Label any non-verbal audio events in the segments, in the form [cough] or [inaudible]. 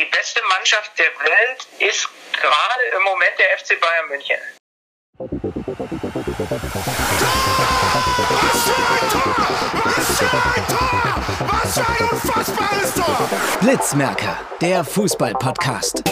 die beste Mannschaft der Welt ist gerade im Moment der FC Bayern München. Blitzmerker, der Fußball-Podcast.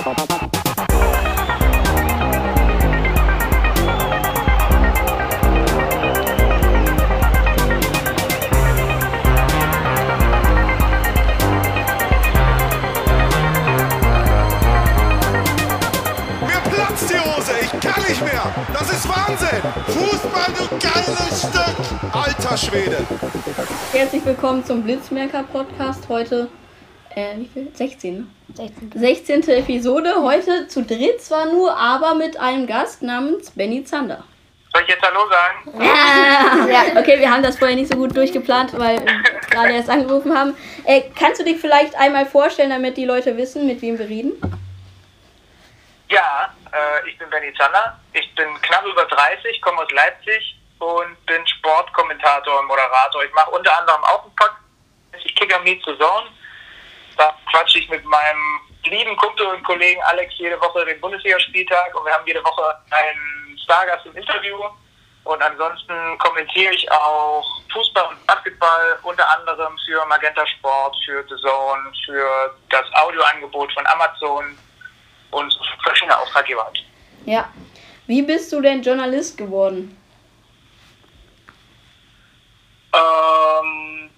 Ist Wahnsinn! Fußball, du geiles Stück! Alter Schwede! Herzlich willkommen zum Blitzmerker-Podcast. Heute, äh, wie viel? 16, ne? 16. 16. Episode. Heute zu dritt zwar nur, aber mit einem Gast namens Benny Zander. Soll ich jetzt Hallo sagen? [laughs] Ja, okay, wir haben das vorher nicht so gut durchgeplant, weil wir gerade erst angerufen haben. Äh, kannst du dich vielleicht einmal vorstellen, damit die Leute wissen, mit wem wir reden? Ja, äh, ich bin Benny Zander. Ich bin knapp über 30, komme aus Leipzig und bin Sportkommentator und Moderator. Ich mache unter anderem auch einen Podcast. Ich Kicker Meet to Zone. Da quatsche ich mit meinem lieben Kumpel und Kollegen Alex jede Woche den Bundesligaspieltag und wir haben jede Woche einen Stargast im Interview. Und ansonsten kommentiere ich auch Fußball und Basketball, unter anderem für Magenta Sport, für The Zone, für das Audioangebot von Amazon und verschiedene Auftraggeber. hat. Ja. Wie bist du denn Journalist geworden? Ähm,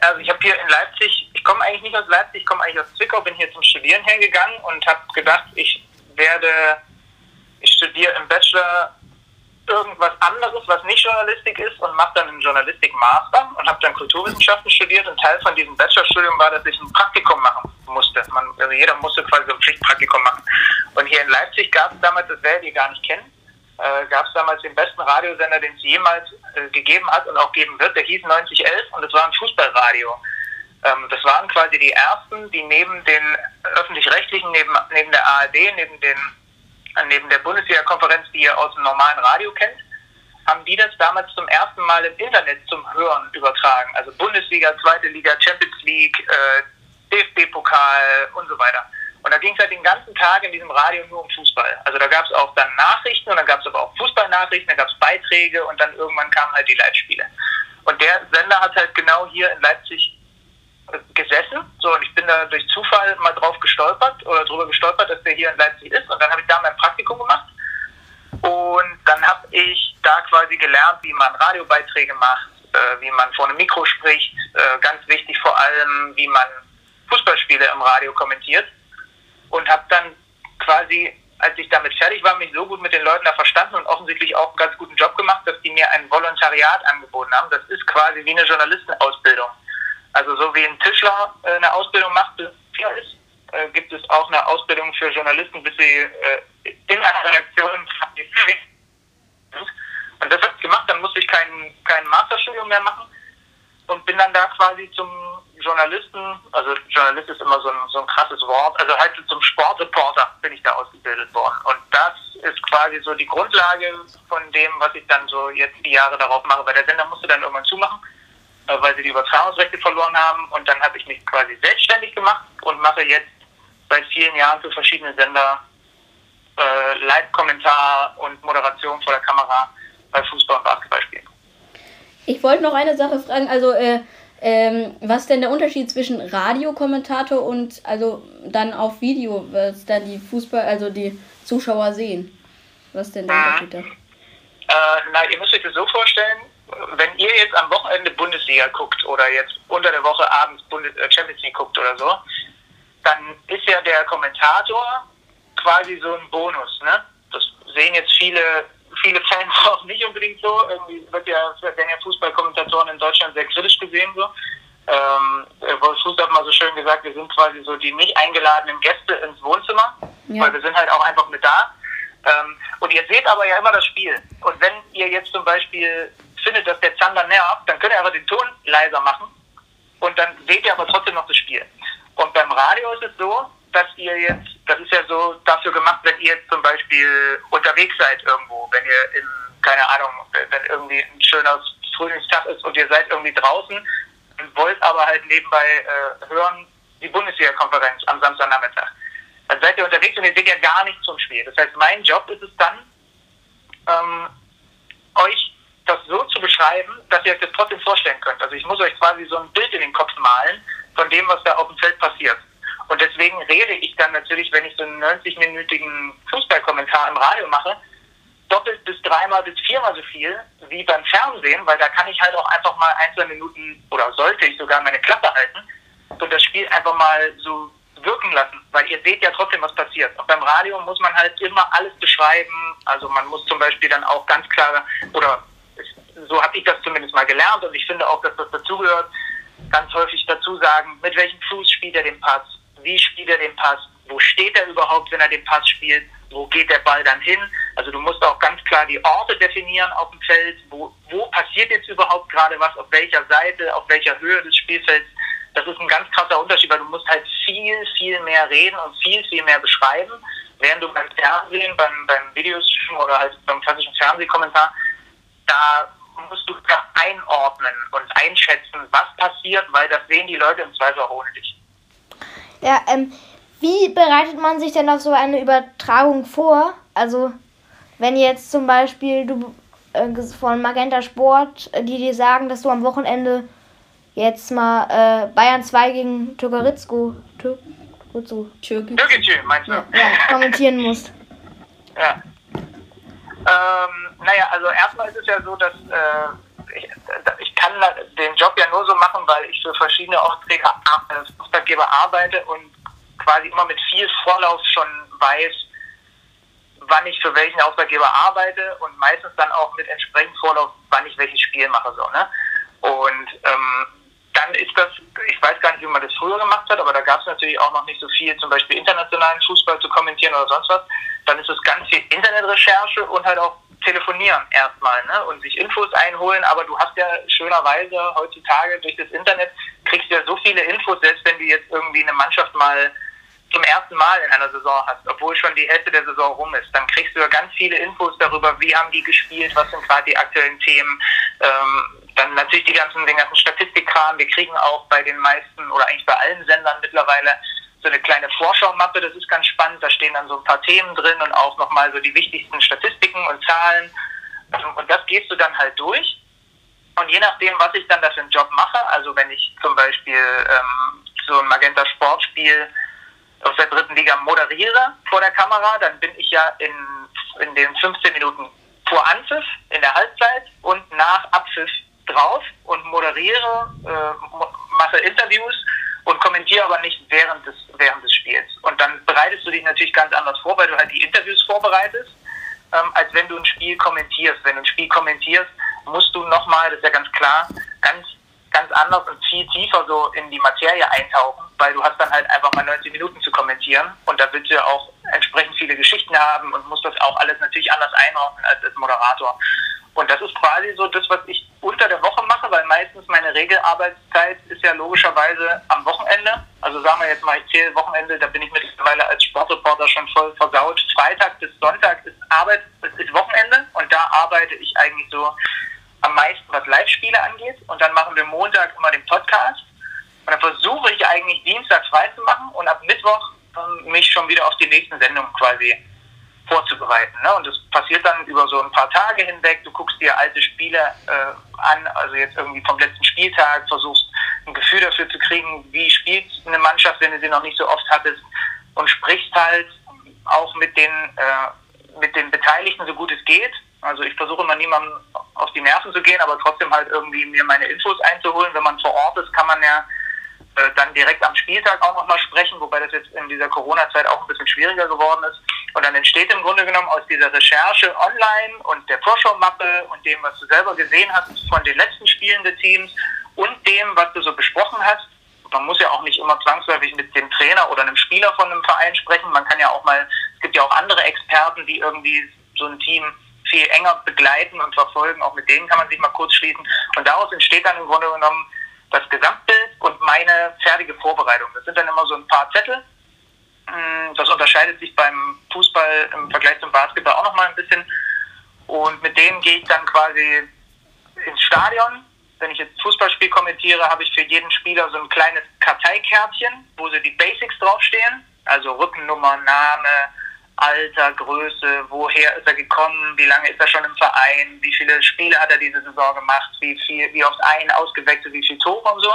also ich habe hier in Leipzig, ich komme eigentlich nicht aus Leipzig, ich komme eigentlich aus Zwickau, bin hier zum Studieren hergegangen und habe gedacht, ich werde, ich studiere im Bachelor irgendwas anderes, was nicht Journalistik ist und mache dann einen Journalistik-Master und habe dann Kulturwissenschaften studiert und Teil von diesem Bachelorstudium war, dass ich ein Praktikum machen musste. Man, also jeder musste quasi so ein Pflichtpraktikum machen. Und hier in Leipzig gab es damals, das werdet ihr gar nicht kennen, äh, gab es damals den besten Radiosender, den es jemals äh, gegeben hat und auch geben wird. Der hieß 9011 und das war ein Fußballradio. Ähm, das waren quasi die ersten, die neben den öffentlich-rechtlichen, neben, neben der ARD, neben, den, äh, neben der Bundesliga-Konferenz, die ihr aus dem normalen Radio kennt, haben die das damals zum ersten Mal im Internet zum Hören übertragen. Also Bundesliga, zweite Liga, Champions League, äh, DFB-Pokal und so weiter. Und da ging es halt den ganzen Tag in diesem Radio nur um Fußball. Also da gab es auch dann Nachrichten und dann gab es aber auch Fußballnachrichten, da gab es Beiträge und dann irgendwann kamen halt die Live-Spiele. Und der Sender hat halt genau hier in Leipzig äh, gesessen. So, und ich bin da durch Zufall mal drauf gestolpert oder drüber gestolpert, dass der hier in Leipzig ist. Und dann habe ich da mein Praktikum gemacht. Und dann habe ich da quasi gelernt, wie man Radiobeiträge macht, äh, wie man vor einem Mikro spricht. Äh, ganz wichtig vor allem, wie man Fußballspiele im Radio kommentiert und habe dann quasi, als ich damit fertig war, mich so gut mit den Leuten da verstanden und offensichtlich auch einen ganz guten Job gemacht, dass die mir ein Volontariat angeboten haben. Das ist quasi wie eine Journalistenausbildung. Also so wie ein Tischler äh, eine Ausbildung macht, bis äh, gibt es auch eine Ausbildung für Journalisten, bis sie äh, in einer Redaktion sind. Und das habe ich gemacht, dann musste ich kein, kein Masterstudium mehr machen und bin dann da quasi zum Journalisten, also Journalist ist immer so ein, so ein krasses Wort, also halt zum Sportreporter bin ich da ausgebildet worden. Und das ist quasi so die Grundlage von dem, was ich dann so jetzt die Jahre darauf mache, weil der Sender musste dann irgendwann zumachen, äh, weil sie die Übertragungsrechte verloren haben. Und dann habe ich mich quasi selbstständig gemacht und mache jetzt seit vielen Jahren für verschiedene Sender äh, Live-Kommentar und Moderation vor der Kamera bei Fußball- und Basketballspielen. Ich wollte noch eine Sache fragen, also äh, ähm, was ist denn der Unterschied zwischen Radiokommentator und also dann auf Video, was dann die Fußball, also die Zuschauer sehen? Was ist denn der Unterschied da? Äh, na, ihr müsst euch das so vorstellen, wenn ihr jetzt am Wochenende Bundesliga guckt oder jetzt unter der Woche abends Bundes äh, Champions League guckt oder so, dann ist ja der Kommentator quasi so ein Bonus. Ne? Das sehen jetzt viele, viele Fans [laughs] auch nicht unbedingt so. Irgendwie wird ja, werden ja Fußballkommentatoren in Deutschland sehr kritisch gesehen. So. Ähm, Wolf Fuß hat mal so schön gesagt, wir sind quasi so die nicht eingeladenen Gäste ins Wohnzimmer, Ja. weil wir sind halt auch einfach mit da. Ähm, und ihr seht aber ja immer das Spiel. Und wenn ihr jetzt zum Beispiel findet, dass der Zander nervt, dann könnt ihr einfach den Ton leiser machen und dann seht ihr aber trotzdem noch das Spiel. Und beim Radio ist es so, dass ihr jetzt, das ist ja so dafür gemacht, wenn ihr jetzt zum Beispiel unterwegs seid irgendwo, wenn ihr in, keine Ahnung, wenn irgendwie ein schöner Frühlingstag ist und ihr seid irgendwie draußen und wollt aber halt nebenbei äh, hören, die Bundesliga-Konferenz am Samstagnachmittag. Dann seid ihr unterwegs und ihr seht ja gar nichts zum Spiel. Das heißt, mein Job ist es dann, ähm, euch das so zu beschreiben, dass ihr euch das trotzdem vorstellen könnt. Also ich muss euch quasi so ein Bild in den Kopf malen von dem, was da auf dem Feld passiert. Und deswegen rede ich dann natürlich, wenn ich so einen 90-minütigen Fußballkommentar im Radio mache, doppelt bis dreimal bis viermal so viel wie beim Fernsehen, weil da kann ich halt auch einfach mal ein, zwei Minuten oder sollte ich sogar meine Klappe halten und das Spiel einfach mal so wirken lassen, weil ihr seht ja trotzdem, was passiert. Und beim Radio muss man halt immer alles beschreiben. Also man muss zum Beispiel dann auch ganz klar, oder so habe ich das zumindest mal gelernt und ich finde auch, dass das dazugehört, ganz häufig dazu sagen, mit welchem Fuß spielt er den Pass, wie spielt er den Pass, wo steht er überhaupt, wenn er den Pass spielt, wo geht der Ball dann hin. Also du musst auch ganz klar die Orte definieren auf dem Feld, wo, wo passiert jetzt überhaupt gerade was, auf welcher Seite, auf welcher Höhe des Spielfelds. Das ist ein ganz krasser Unterschied, weil du musst halt viel, viel mehr reden und viel, viel mehr beschreiben, während du beim Fernsehen, beim, beim Videostream oder halt beim klassischen Fernsehkommentar, da musst du einordnen und einschätzen, was passiert, weil das sehen die Leute im Zweifel auch ohne dich. Ja, ähm, wie bereitet man sich denn auf so eine Übertragung vor? Also, wenn jetzt zum Beispiel du äh, von Magenta Sport, äh, die dir sagen, dass du am Wochenende jetzt mal äh, Bayern 2 gegen Türkeritzko Tür, Türkgücü, meinst du? Ja, ja, kommentieren musst. Ja. Ähm, naja, also erstmal ist es ja so, dass äh, ich, kann den Job ja nur so machen, weil ich für verschiedene Aufträge, äh, Auftraggeber arbeite und quasi immer mit viel Vorlauf schon weiß, wann ich für welchen Auftraggeber arbeite und meistens dann auch mit entsprechend Vorlauf, wann ich welches Spiel mache. So, ne? Und ähm, dann ist das, ich weiß gar nicht, wie man das früher gemacht hat, aber da gab es natürlich auch noch nicht so viel, zum Beispiel internationalen Fußball zu kommentieren oder sonst was. Dann ist es ganz viel Internetrecherche und halt auch telefonieren erstmal ne? und sich Infos einholen. Aber du hast ja schönerweise heutzutage durch das Internet kriegst du ja so viele Infos, selbst wenn du jetzt irgendwie eine Mannschaft mal zum ersten Mal in einer Saison hast, obwohl schon die Hälfte der Saison rum ist, dann kriegst du ja ganz viele Infos darüber, wie haben die gespielt, was sind gerade die aktuellen Themen. Ähm, dann natürlich die ganzen, den ganzen Statistikkram. Wir kriegen auch bei den meisten oder eigentlich bei allen Sendern mittlerweile so eine kleine Vorschaumappe, das ist ganz spannend. Da stehen dann so ein paar Themen drin und auch nochmal so die wichtigsten Statistiken und Zahlen. Und das gehst du dann halt durch. Und je nachdem, was ich dann da für einen Job mache, also wenn ich zum Beispiel ähm, so ein Magenta Sportspiel aus der dritten Liga moderiere vor der Kamera, dann bin ich ja in, in den 15 Minuten vor Anpfiff in der Halbzeit und nach Abpfiff drauf und moderiere, äh, mache Interviews und kommentiere aber nicht während des, während des Spiels. Und dann bereitest du dich natürlich ganz anders vor, weil du halt die Interviews vorbereitest, ähm, als wenn du ein Spiel kommentierst. Wenn du ein Spiel kommentierst, musst du nochmal, das ist ja ganz klar, ganz ganz anders und viel tiefer so in die Materie eintauchen, weil du hast dann halt einfach mal 90 Minuten zu kommentieren und da willst du ja auch entsprechend viele Geschichten haben und musst das auch alles natürlich anders einordnen als als Moderator. Und das ist quasi so das, was ich unter der Woche mache, weil meistens meine Regelarbeitszeit ist ja logischerweise am Wochenende. Also sagen wir jetzt mal, ich zähle Wochenende, da bin ich mittlerweile als Sportreporter schon voll versaut. Freitag bis Sonntag ist Arbeit, ist Wochenende und da arbeite ich eigentlich so am meisten, was Live-Spiele angeht. Und dann machen wir Montag immer den Podcast. Und dann versuche ich eigentlich Dienstag frei zu machen und ab Mittwoch ähm, mich schon wieder auf die nächsten Sendungen quasi vorzubereiten. Ne? Und das passiert dann über so ein paar Tage hinweg. Du guckst dir alte Spiele äh, an, also jetzt irgendwie vom letzten Spieltag, versuchst ein Gefühl dafür zu kriegen, wie spielt eine Mannschaft, wenn du sie noch nicht so oft hattest und sprichst halt auch mit den, äh, mit den Beteiligten so gut es geht. Also ich versuche immer niemandem auf die Nerven zu gehen, aber trotzdem halt irgendwie mir meine Infos einzuholen. Wenn man vor Ort ist, kann man ja äh, dann direkt am Spieltag auch nochmal sprechen, wobei das jetzt in dieser Corona-Zeit auch ein bisschen schwieriger geworden ist. Und dann entsteht im Grunde genommen aus dieser Recherche online und der Vorschaumappe und dem, was du selber gesehen hast von den letzten Spielen des Teams und dem, was du so besprochen hast. Man muss ja auch nicht immer zwangsläufig mit dem Trainer oder einem Spieler von einem Verein sprechen. Man kann ja auch mal, es gibt ja auch andere Experten, die irgendwie so ein Team viel enger begleiten und verfolgen. Auch mit denen kann man sich mal kurz schließen. Und daraus entsteht dann im Grunde genommen das Gesamtbild und meine fertige Vorbereitung. Das sind dann immer so ein paar Zettel. Mm, das unterscheidet sich beim Fußball im Vergleich zum Basketball auch nochmal ein bisschen. Und mit denen gehe ich dann quasi ins Stadion wenn ich jetzt Fußballspiel kommentiere, habe ich für jeden Spieler so ein kleines Karteikärtchen, wo so die Basics draufstehen. Also Rückennummer, Name, Alter, Größe, woher ist er gekommen, wie lange ist er schon im Verein, wie viele Spiele hat er diese Saison gemacht, wie viel, wie oft ein ausgewechselt, wie viel Tore und so.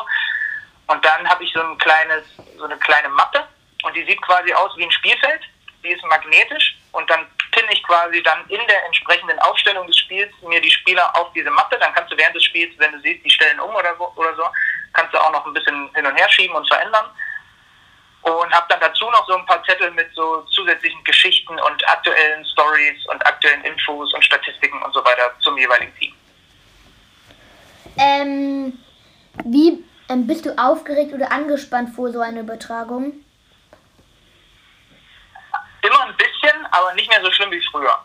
Und dann habe ich so ein kleines, so eine kleine Mappe und die sieht quasi aus wie ein Spielfeld. Die ist magnetisch und dann pinne ich quasi dann in der entsprechenden Aufstellung des Spiels mir die Spieler auf diese Mappe. Dann kannst du während des Spiels, wenn du siehst, die stellen um oder so, oder so kannst du auch noch ein bisschen hin und her schieben und verändern und habe dann dazu noch so ein paar Zettel mit so zusätzlichen Geschichten und aktuellen Stories und aktuellen Infos und Statistiken und so weiter zum jeweiligen Team. Ähm, wie ähm, bist du aufgeregt oder angespannt vor so einer Übertragung? Immer ein bisschen, aber nicht mehr so schlimm wie früher.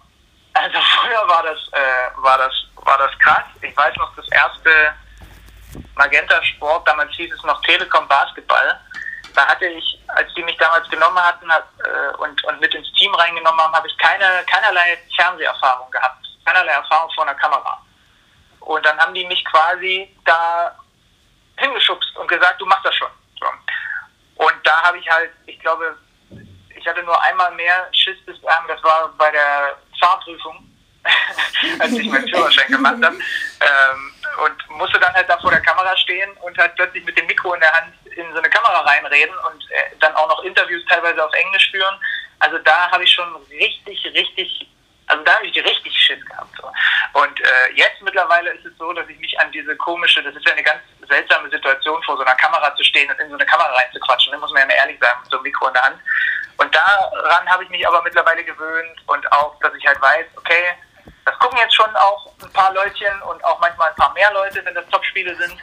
Also [laughs] früher war das, äh, war das, war das krass. Ich weiß noch das erste Magenta Sport, damals hieß es noch Telekom Basketball da hatte ich, als die mich damals genommen hatten hat, äh, und, und mit ins Team reingenommen haben, habe ich keine, keinerlei Fernseherfahrung gehabt, keinerlei Erfahrung vor einer Kamera. Und dann haben die mich quasi da hingeschubst und gesagt, du machst das schon. So. Und da habe ich halt, ich glaube, ich hatte nur einmal mehr Schiss bis ähm, das war bei der Fahrprüfung, [laughs] als ich meinen Führerschein gemacht habe. Ähm, und musste dann halt da vor der Kamera stehen und halt plötzlich mit dem Mikro in der Hand in so eine Kamera reinreden und äh, dann auch noch Interviews teilweise auf Englisch führen. Also da habe ich schon richtig, richtig, also da habe ich richtig Schiss gehabt. So. Und äh, jetzt mittlerweile ist es so, dass ich mich an diese komische, das ist ja eine ganz seltsame Situation, vor so einer Kamera zu stehen und in so eine Kamera reinzuquatschen, da muss man ja mal ehrlich sagen, mit so einem Mikro in der Hand. Und daran habe ich mich aber mittlerweile gewöhnt und auch, dass ich halt weiß, okay, das gucken jetzt schon auch ein paar Leutchen und auch manchmal ein paar mehr Leute, wenn das Topspiele sind.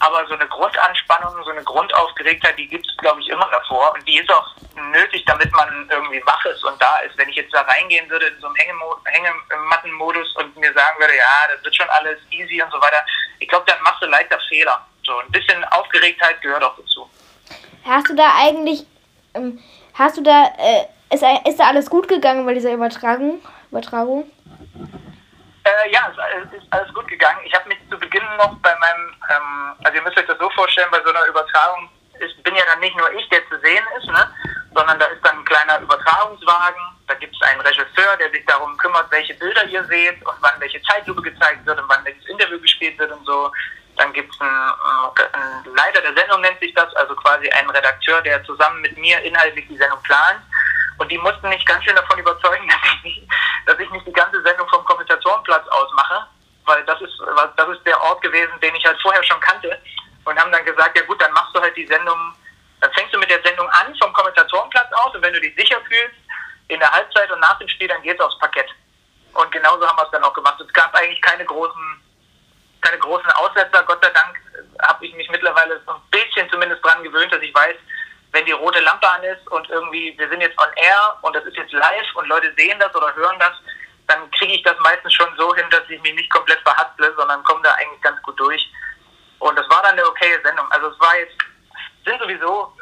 Aber so eine Grundanspannung, so eine Grundaufgeregtheit, die gibt es, glaube ich, immer davor. Und die ist auch nötig, damit man irgendwie wach ist und da ist. Wenn ich jetzt da reingehen würde in so einem Hängemattenmodus und mir sagen würde, ja, das wird schon alles easy und so weiter, ich glaube, dann machst du leichter Fehler. So ein bisschen Aufgeregtheit gehört auch dazu. Hast du da eigentlich, ähm, hast du da, äh, ist, ist da alles gut gegangen bei dieser Übertragung? Übertragung? Äh, ja, es ist alles gut gegangen. Ich habe mich zu Beginn noch bei meinem, ähm, also ihr müsst euch das so vorstellen, bei so einer Übertragung ist, bin ja dann nicht nur ich, der zu sehen ist, ne, sondern da ist dann ein kleiner Übertragungswagen, da gibt es einen Regisseur, der sich darum kümmert, welche Bilder ihr seht und wann welche Zeitlupe gezeigt wird und wann welches Interview gespielt wird und so. Dann gibt es einen, einen Leiter der Sendung, nennt sich das, also quasi einen Redakteur, der zusammen mit mir inhaltlich die Sendung plant. Und die mussten mich ganz schön davon überzeugen, [laughs] dass ich nicht, dass ich nicht die ganze Sendung vom Kommentatorenplatz aus mache, weil das ist, das ist der Ort gewesen, den ich halt vorher schon kannte. Und haben dann gesagt, ja gut, dann machst du halt die Sendung, dann fängst du mit der Sendung an vom Kommentatorenplatz aus und wenn du dich sicher fühlst, in der Halbzeit und nach dem Spiel, dann geht's aufs Parkett. Und genauso haben wir es dann auch gemacht. Es gab eigentlich keine großen, keine großen Aussetzer. Gott sei Dank habe ich mich mittlerweile so ein bisschen zumindest dran gewöhnt, dass ich weiß, wenn die rote Lampe an ist und irgendwie, wir sind jetzt on air und das ist jetzt live und Leute sehen das oder hören das, dann kriege ich das meistens schon so hin, dass ich mich nicht komplett verhasple, sondern komme da eigentlich ganz gut durch. Und das war dann eine okaye Sendung. Also es war jetzt, sind sowieso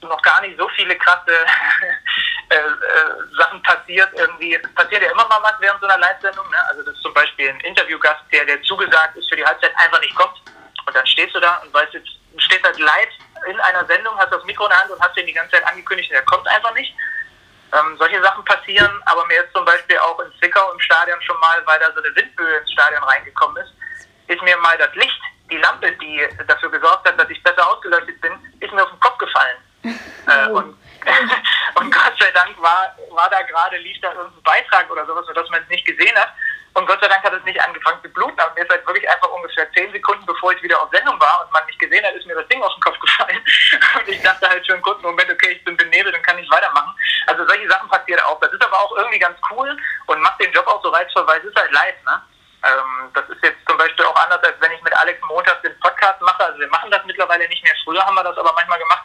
noch gar nicht so viele krasse [laughs] äh, äh, Sachen passiert. Irgendwie, es passiert ja immer mal was während so einer Live-Sendung. Ne? Also das ist zum Beispiel ein Interviewgast, der, der zugesagt ist für die Halbzeit, einfach nicht kommt. Und dann stehst du da und weißt jetzt, stehst halt live in einer Sendung, hast das Mikro in der Hand und hast den die ganze Zeit angekündigt, der kommt einfach nicht. Ähm, solche Sachen passieren, aber mir ist zum Beispiel auch in Zwickau im Stadion schon mal, weil da so eine Windböe ins Stadion reingekommen ist, ist mir mal das Licht, die Lampe, die dafür gesorgt hat, dass ich besser ausgeleuchtet bin, ist mir auf den Kopf gefallen. [laughs] Äh, und, [laughs] und Gott sei Dank war, war da gerade, lief da irgendein Beitrag oder sowas, sodass man es nicht gesehen hat. Und Gott sei Dank hat es nicht angefangen zu bluten, aber mir ist halt wirklich einfach ungefähr zehn Sekunden, bevor ich wieder auf Sendung war und man mich gesehen hat, ist mir das Ding auf den Kopf gefallen. [laughs] Und ich dachte halt schon einen kurzen Moment, okay, ich bin benebelt und kann nicht weitermachen. Also solche Sachen passieren auch. Das ist aber auch irgendwie ganz cool und macht den Job auch so reizvoll, weil es ist halt live, ne? Ähm, das ist jetzt zum Beispiel auch anders, als wenn ich mit Alex montags den Podcast mache. Also wir machen das mittlerweile nicht mehr. Früher haben wir das aber manchmal gemacht,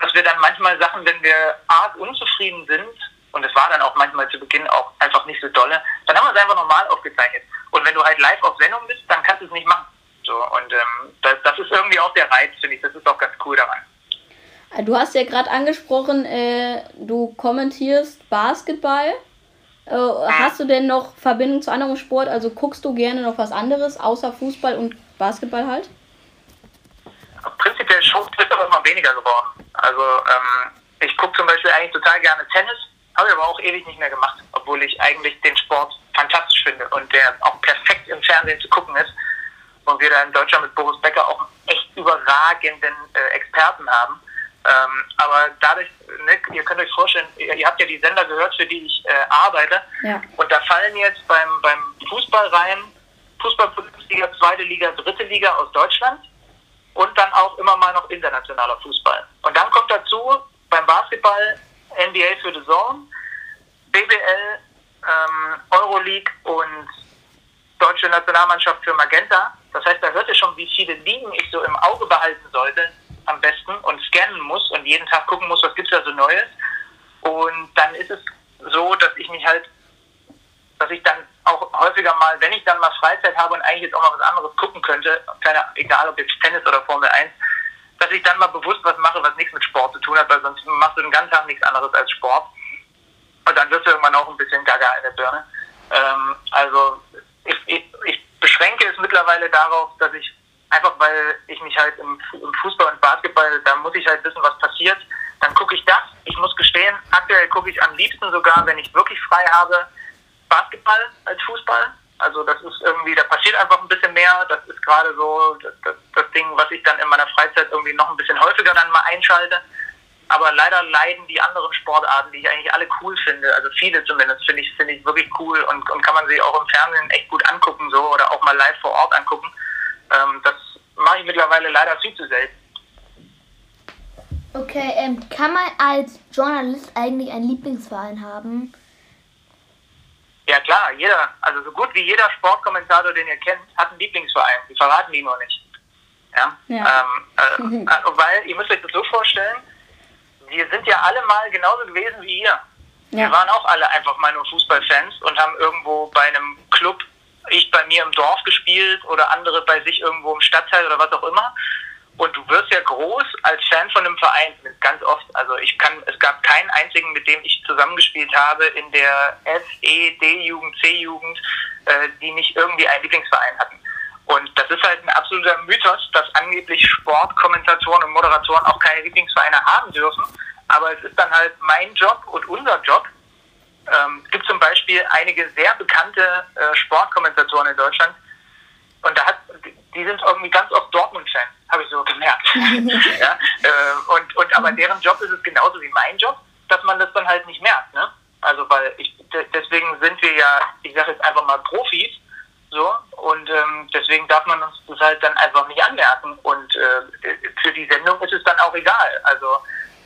dass wir dann manchmal Sachen, wenn wir arg unzufrieden sind, und es war dann auch manchmal zu Beginn auch einfach nicht so dolle, dann haben wir es einfach normal aufgezeichnet. Und wenn du halt live auf Sendung bist, dann kannst du es nicht machen. So, und ähm, das, das ist irgendwie auch der Reiz, finde ich. Das ist auch ganz cool daran. Du hast ja gerade angesprochen, äh, du kommentierst Basketball. Äh, hast du denn noch Verbindung zu anderem Sport? Also guckst du gerne noch was anderes außer Fußball und Basketball halt? Prinzipiell schon, ist aber immer weniger geworden. Also ähm, ich gucke zum Beispiel eigentlich total gerne Tennis, habe ich aber auch ewig nicht mehr gemacht, obwohl ich eigentlich den Sport fantastisch finde und der auch perfekt im Fernsehen zu gucken ist. Und wir da in Deutschland mit Boris Becker auch einen echt überragenden äh, Experten haben. Ähm, aber dadurch, ne, ihr könnt euch vorstellen, ihr, ihr, habt ja die Sender gehört, für die ich äh, arbeite. Ja. Und da fallen jetzt beim, beim Fußball rein, Fußball-Bundesliga, zweite Liga, dritte Liga aus Deutschland und dann auch immer mal noch internationaler Fußball. Und dann kommt dazu beim Basketball NBA für The Zone, BBL, ähm, Euroleague und deutsche Nationalmannschaft für Magenta. Das heißt, da hört ihr schon, wie viele Ligen ich so im Auge behalten sollte am besten und scannen muss und jeden Tag gucken muss, was gibt's da so Neues. Und dann ist es so, dass ich mich halt, dass ich dann auch häufiger mal, wenn ich dann mal Freizeit habe und eigentlich jetzt auch mal was anderes gucken könnte, keine, egal ob jetzt Tennis oder Formel 1, dass ich dann mal bewusst was mache, was nichts mit Sport zu tun hat, weil sonst machst du den ganzen Tag nichts anderes als Sport. Und dann wirst du irgendwann auch ein bisschen gaga in der Birne. Ähm, also ich, ich, ich beschränke es mittlerweile darauf, dass ich einfach weil ich mich halt im, im, Fußball und Basketball, da muss ich halt wissen, was passiert. Dann gucke ich das. Ich muss gestehen, aktuell gucke ich am liebsten sogar, wenn ich wirklich frei habe, Basketball als Fußball. Also das ist irgendwie, da passiert einfach ein bisschen mehr. Das ist gerade so das, das, das Ding, was ich dann in meiner Freizeit irgendwie noch ein bisschen häufiger dann mal einschalte. Aber leider leiden die anderen Sportarten, die ich eigentlich alle cool finde, also viele zumindest, finde ich, finde ich wirklich cool und, und kann man sich auch im Fernsehen echt gut angucken so oder auch mal live vor Ort angucken. Ähm, das mache ich mittlerweile leider viel zu selten. Okay, ähm, kann man als Journalist eigentlich einen Lieblingsverein haben? Ja klar, jeder, also so gut wie jeder Sportkommentator, den ihr kennt, hat einen Lieblingsverein. Die verraten die nur nicht. Ja. ja. Ähm, äh, weil ihr müsst euch das so vorstellen, wir sind ja alle mal genauso gewesen wie ihr. Ja. Wir waren auch alle einfach mal nur Fußballfans und haben irgendwo bei einem Club, ich bei mir im Dorf gespielt oder andere bei sich irgendwo im Stadtteil oder was auch immer. Und du wirst ja groß als Fan von einem Verein, ganz oft. Also ich kann, es gab keinen einzigen, mit dem ich zusammengespielt habe in der F, E, D-Jugend, C-Jugend, äh, die nicht irgendwie einen Lieblingsverein hatten. Und das ist halt ein absoluter Mythos, dass angeblich Sportkommentatoren und Moderatoren auch keine Lieblingsvereine haben dürfen. Aber es ist dann halt mein Job und unser Job. Ähm, es gibt zum Beispiel einige sehr bekannte äh, Sportkommentatoren in Deutschland. Und da hat, die sind irgendwie ganz oft Dortmund-Fans, habe ich so gemerkt. [laughs] ja, äh, und, und aber deren Job ist es genauso wie mein Job, dass man das dann halt nicht merkt. Ne? Also weil ich deswegen sind wir ja, ich sage jetzt einfach mal Profis so, und ähm, deswegen darf man uns das halt dann einfach nicht anmerken. Und äh, für die Sendung ist es dann auch egal. Also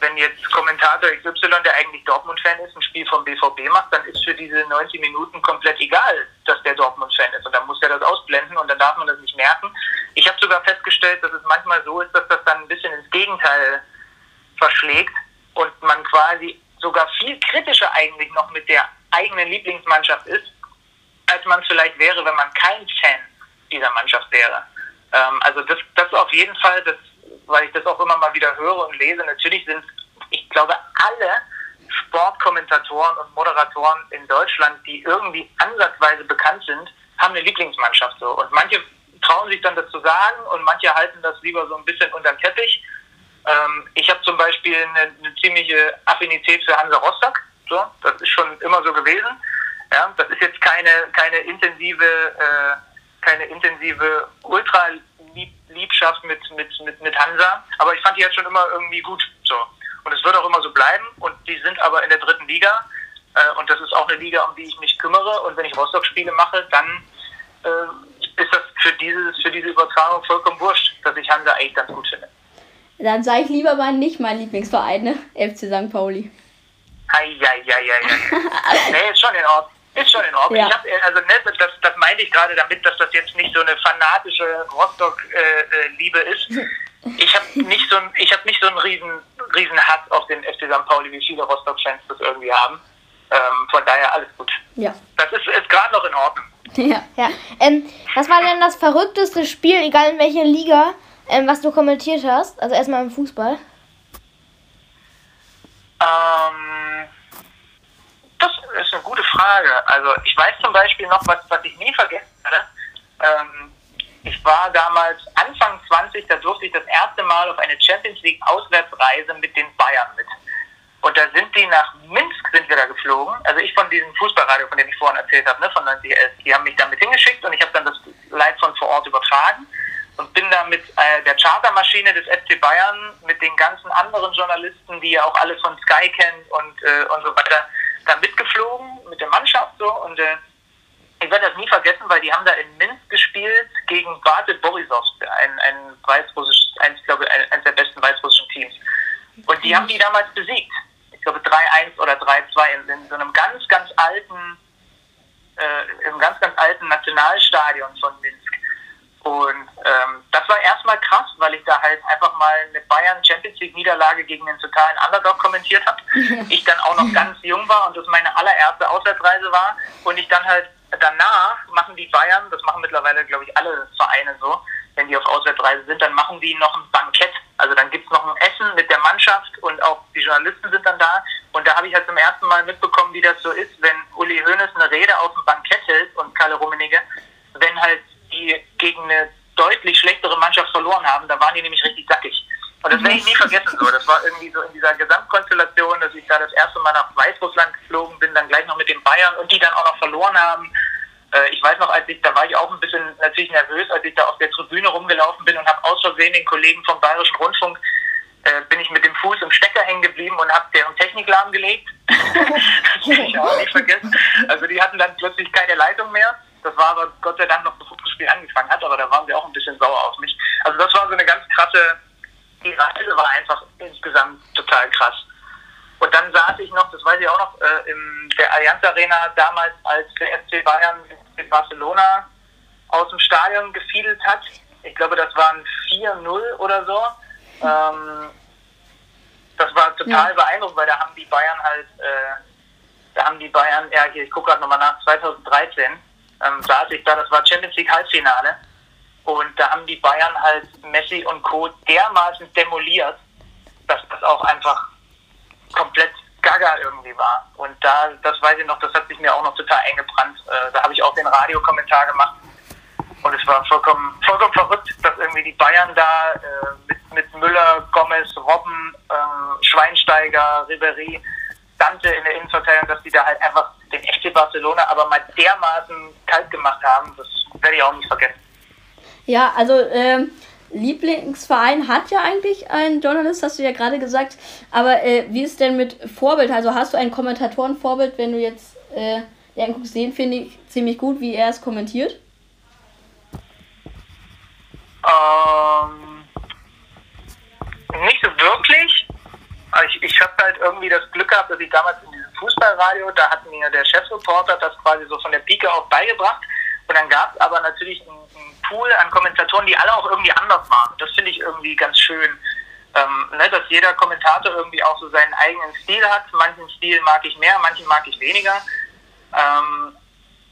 wenn jetzt Kommentator XY, der eigentlich Dortmund-Fan ist, ein Spiel vom BVB macht, dann ist für diese 90 Minuten komplett egal, dass der Dortmund-Fan ist. Und dann muss er das ausblenden und dann darf man das nicht merken. Ich habe sogar festgestellt, dass es manchmal so ist, dass das dann ein bisschen ins Gegenteil verschlägt und man quasi sogar viel kritischer eigentlich noch mit der eigenen Lieblingsmannschaft ist, als man vielleicht wäre, wenn man kein Fan dieser Mannschaft wäre. Ähm, also das, das auf jeden Fall, das, weil ich das auch immer mal wieder höre und lese, natürlich sind, ich glaube, alle Sportkommentatoren und Moderatoren in Deutschland, die irgendwie ansatzweise bekannt sind, haben eine Lieblingsmannschaft so. Und manche trauen sich dann das zu sagen und manche halten das lieber so ein bisschen unter den Teppich. Ähm, ich habe zum Beispiel eine, eine ziemliche Affinität für Hansa Rostock. So, das ist schon immer so gewesen. Ja, das ist jetzt keine, keine intensive, äh, keine intensive Ultra-Liebschaft mit, mit, mit, mit Hansa, aber ich fand die jetzt schon immer irgendwie gut. So. Und es wird auch immer so bleiben und die sind aber in der dritten Liga äh, und das ist auch eine Liga, um die ich mich kümmere und wenn ich Rostock-Spiele mache, dann äh, ist das für, dieses, für diese Übertragung vollkommen wurscht, dass ich Hansa eigentlich ganz gut finde. Dann sage ich lieber mal nicht mein Lieblingsverein, ne? FC St. Pauli. Eieieiei. [laughs] nee, ist schon in Ordnung. Ist schon in Ordnung. Ja. Ich hab, äh, also, ne, das, das meinte ich gerade damit, dass das jetzt nicht so eine fanatische Rostock-Liebe äh, ist. Ich habe [laughs] nicht so ein, ich habe nicht so einen riesen, riesen Hass auf den FC St. Pauli, wie viele Rostock-Fans das irgendwie haben. Ähm, von daher alles gut. Ja. Das ist, ist gerade noch in Ordnung. Ja. ja. Ähm, was war denn das verrückteste Spiel, egal in welcher Liga, ähm, was du kommentiert hast? Also erstmal im Fußball. Ähm, das ist eine gute Frage. Also ich weiß zum Beispiel noch, was, was ich nie vergessen werde. Ähm, ich war damals Anfang 20, da durfte ich das erste Mal auf eine Champions League Auswärtsreise mit den Bayern mit. Und da sind die nach Minsk sind wir da geflogen. Also ich von diesem Fußballradio, von dem ich vorhin erzählt habe, ne, von 9011. Die haben mich damit hingeschickt und ich habe dann das Live von vor Ort übertragen und bin da mit äh, der Chartermaschine des FC Bayern, mit den ganzen anderen Journalisten, die ja auch alle von Sky kennen und, äh, und so weiter, da mitgeflogen mit der Mannschaft so und äh, ich werde das nie vergessen, weil die haben da in Minsk gespielt gegen Bate Borisovsk, ein, ein weißrussisches, eins, glaube ich, eines der besten weißrussischen Teams. Und die haben die damals besiegt. Ich glaube 3-1 oder 3-2 in, in so einem ganz, ganz alten, äh, im ganz, ganz alten Nationalstadion von Minsk. Und ähm, das war erstmal krass, weil ich da halt einfach mal eine Bayern Champions League Niederlage gegen den totalen Underdog kommentiert habe. [laughs] ich dann auch noch ganz jung war und das meine allererste Auswärtsreise war und ich dann halt danach machen die Bayern, das machen mittlerweile glaube ich alle Vereine so, wenn die auf Auswärtsreise sind, dann machen die noch ein Bankett. Also dann gibt's noch ein Essen mit der Mannschaft und auch die Journalisten sind dann da. Und da habe ich halt zum ersten Mal mitbekommen, wie das so ist, wenn Uli Hoeneß eine Rede auf dem Bankett hält und Kalle Rummenigge, wenn halt die gegen eine deutlich schlechtere Mannschaft verloren haben, da waren die nämlich richtig sackig. Und das werde ich nie vergessen so. Das war irgendwie so in dieser Gesamtkonstellation, dass ich da das erste Mal nach Weißrussland geflogen bin, dann gleich noch mit den Bayern und die dann auch noch verloren haben. Äh, ich weiß noch, als ich, da war ich auch ein bisschen natürlich nervös, als ich da auf der Tribüne rumgelaufen bin und habe aus Versehen den Kollegen vom Bayerischen Rundfunk äh, bin ich mit dem Fuß im Stecker hängen geblieben und habe deren Technik lahmgelegt. [laughs] das will ich auch nicht vergessen. Also die hatten dann plötzlich keine Leitung mehr. Das war aber Gott sei Dank noch Spiel angefangen hat, aber da waren sie auch ein bisschen sauer auf mich. Also das war so eine ganz krasse, die Reise war einfach insgesamt total krass. Und dann saß ich noch, das weiß ich auch noch, äh, in der Allianz Arena damals, als der FC Bayern in Barcelona aus dem Stadion gefiedelt hat. Ich glaube, das waren 4-0 oder so. Ähm, das war total ja. beeindruckend, weil da haben die Bayern halt, äh, da haben die Bayern, ja hier, ich gucke gerade nochmal nach, 2013 ähm, saß ich da, das war Champions League Halbfinale. Und da haben die Bayern halt Messi und Co. dermaßen demoliert, dass das auch einfach komplett gaga irgendwie war. Und da, das weiß ich noch, das hat sich mir auch noch total eingebrannt. Äh, da habe ich auch den Radiokommentar gemacht. Und es war vollkommen, vollkommen verrückt, dass irgendwie die Bayern da äh, mit, mit Müller, Gomez, Robben, äh, Schweinsteiger, Ribery, Dante in der Innenverteidigung, dass die da halt einfach den FC Barcelona aber mal dermaßen kalt gemacht haben, das werde ich auch nicht vergessen. Ja, also ähm, Lieblingsverein hat ja eigentlich einen Journalist, hast du ja gerade gesagt. Aber äh, wie ist denn mit Vorbild? Also hast du ein Kommentatorenvorbild, wenn du jetzt äh, ja, anguckst, den finde ich ziemlich gut, wie er es kommentiert? Ähm, nicht so wirklich. Ich, ich habe halt irgendwie das Glück gehabt, dass ich damals in diesem Fußballradio, da hat mir der Chefreporter das quasi so von der Pike auf beigebracht. Und dann gab es aber natürlich einen, einen, Pool an Kommentatoren, die alle auch irgendwie anders waren. Das finde ich irgendwie ganz schön. Ähm, ne, dass jeder Kommentator irgendwie auch so seinen eigenen Stil hat. Manchen Stil mag ich mehr, manchen mag ich weniger. Ähm,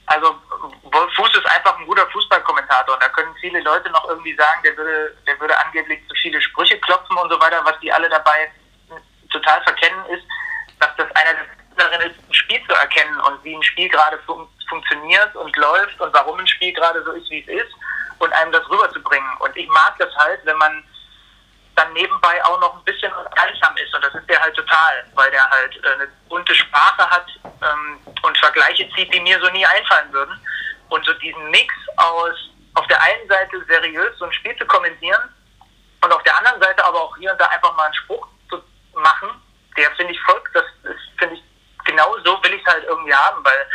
also Wolf Fuß ist einfach ein guter Fußballkommentator und da können viele Leute noch irgendwie sagen, der würde, der würde angeblich zu viele Sprüche klopfen und so weiter, was die alle dabei total verkennen ist, dass das einer darin ist, ein Spiel zu erkennen und wie ein Spiel gerade fun funktioniert und läuft und warum ein Spiel gerade so ist, wie es ist und einem das rüberzubringen. Und ich mag das halt, wenn man dann nebenbei auch noch ein bisschen unterhaltsam ist und das ist der halt total, weil der halt äh, eine bunte Sprache hat ähm, und Vergleiche zieht, die mir so nie einfallen würden. Und so diesen Mix aus auf der einen Seite seriös so ein Spiel zu kommentieren und auf der anderen Seite aber auch hier und da einfach mal einen Spruch machen, der finde ich folgt, das finde ich genau so will ich es halt irgendwie haben, weil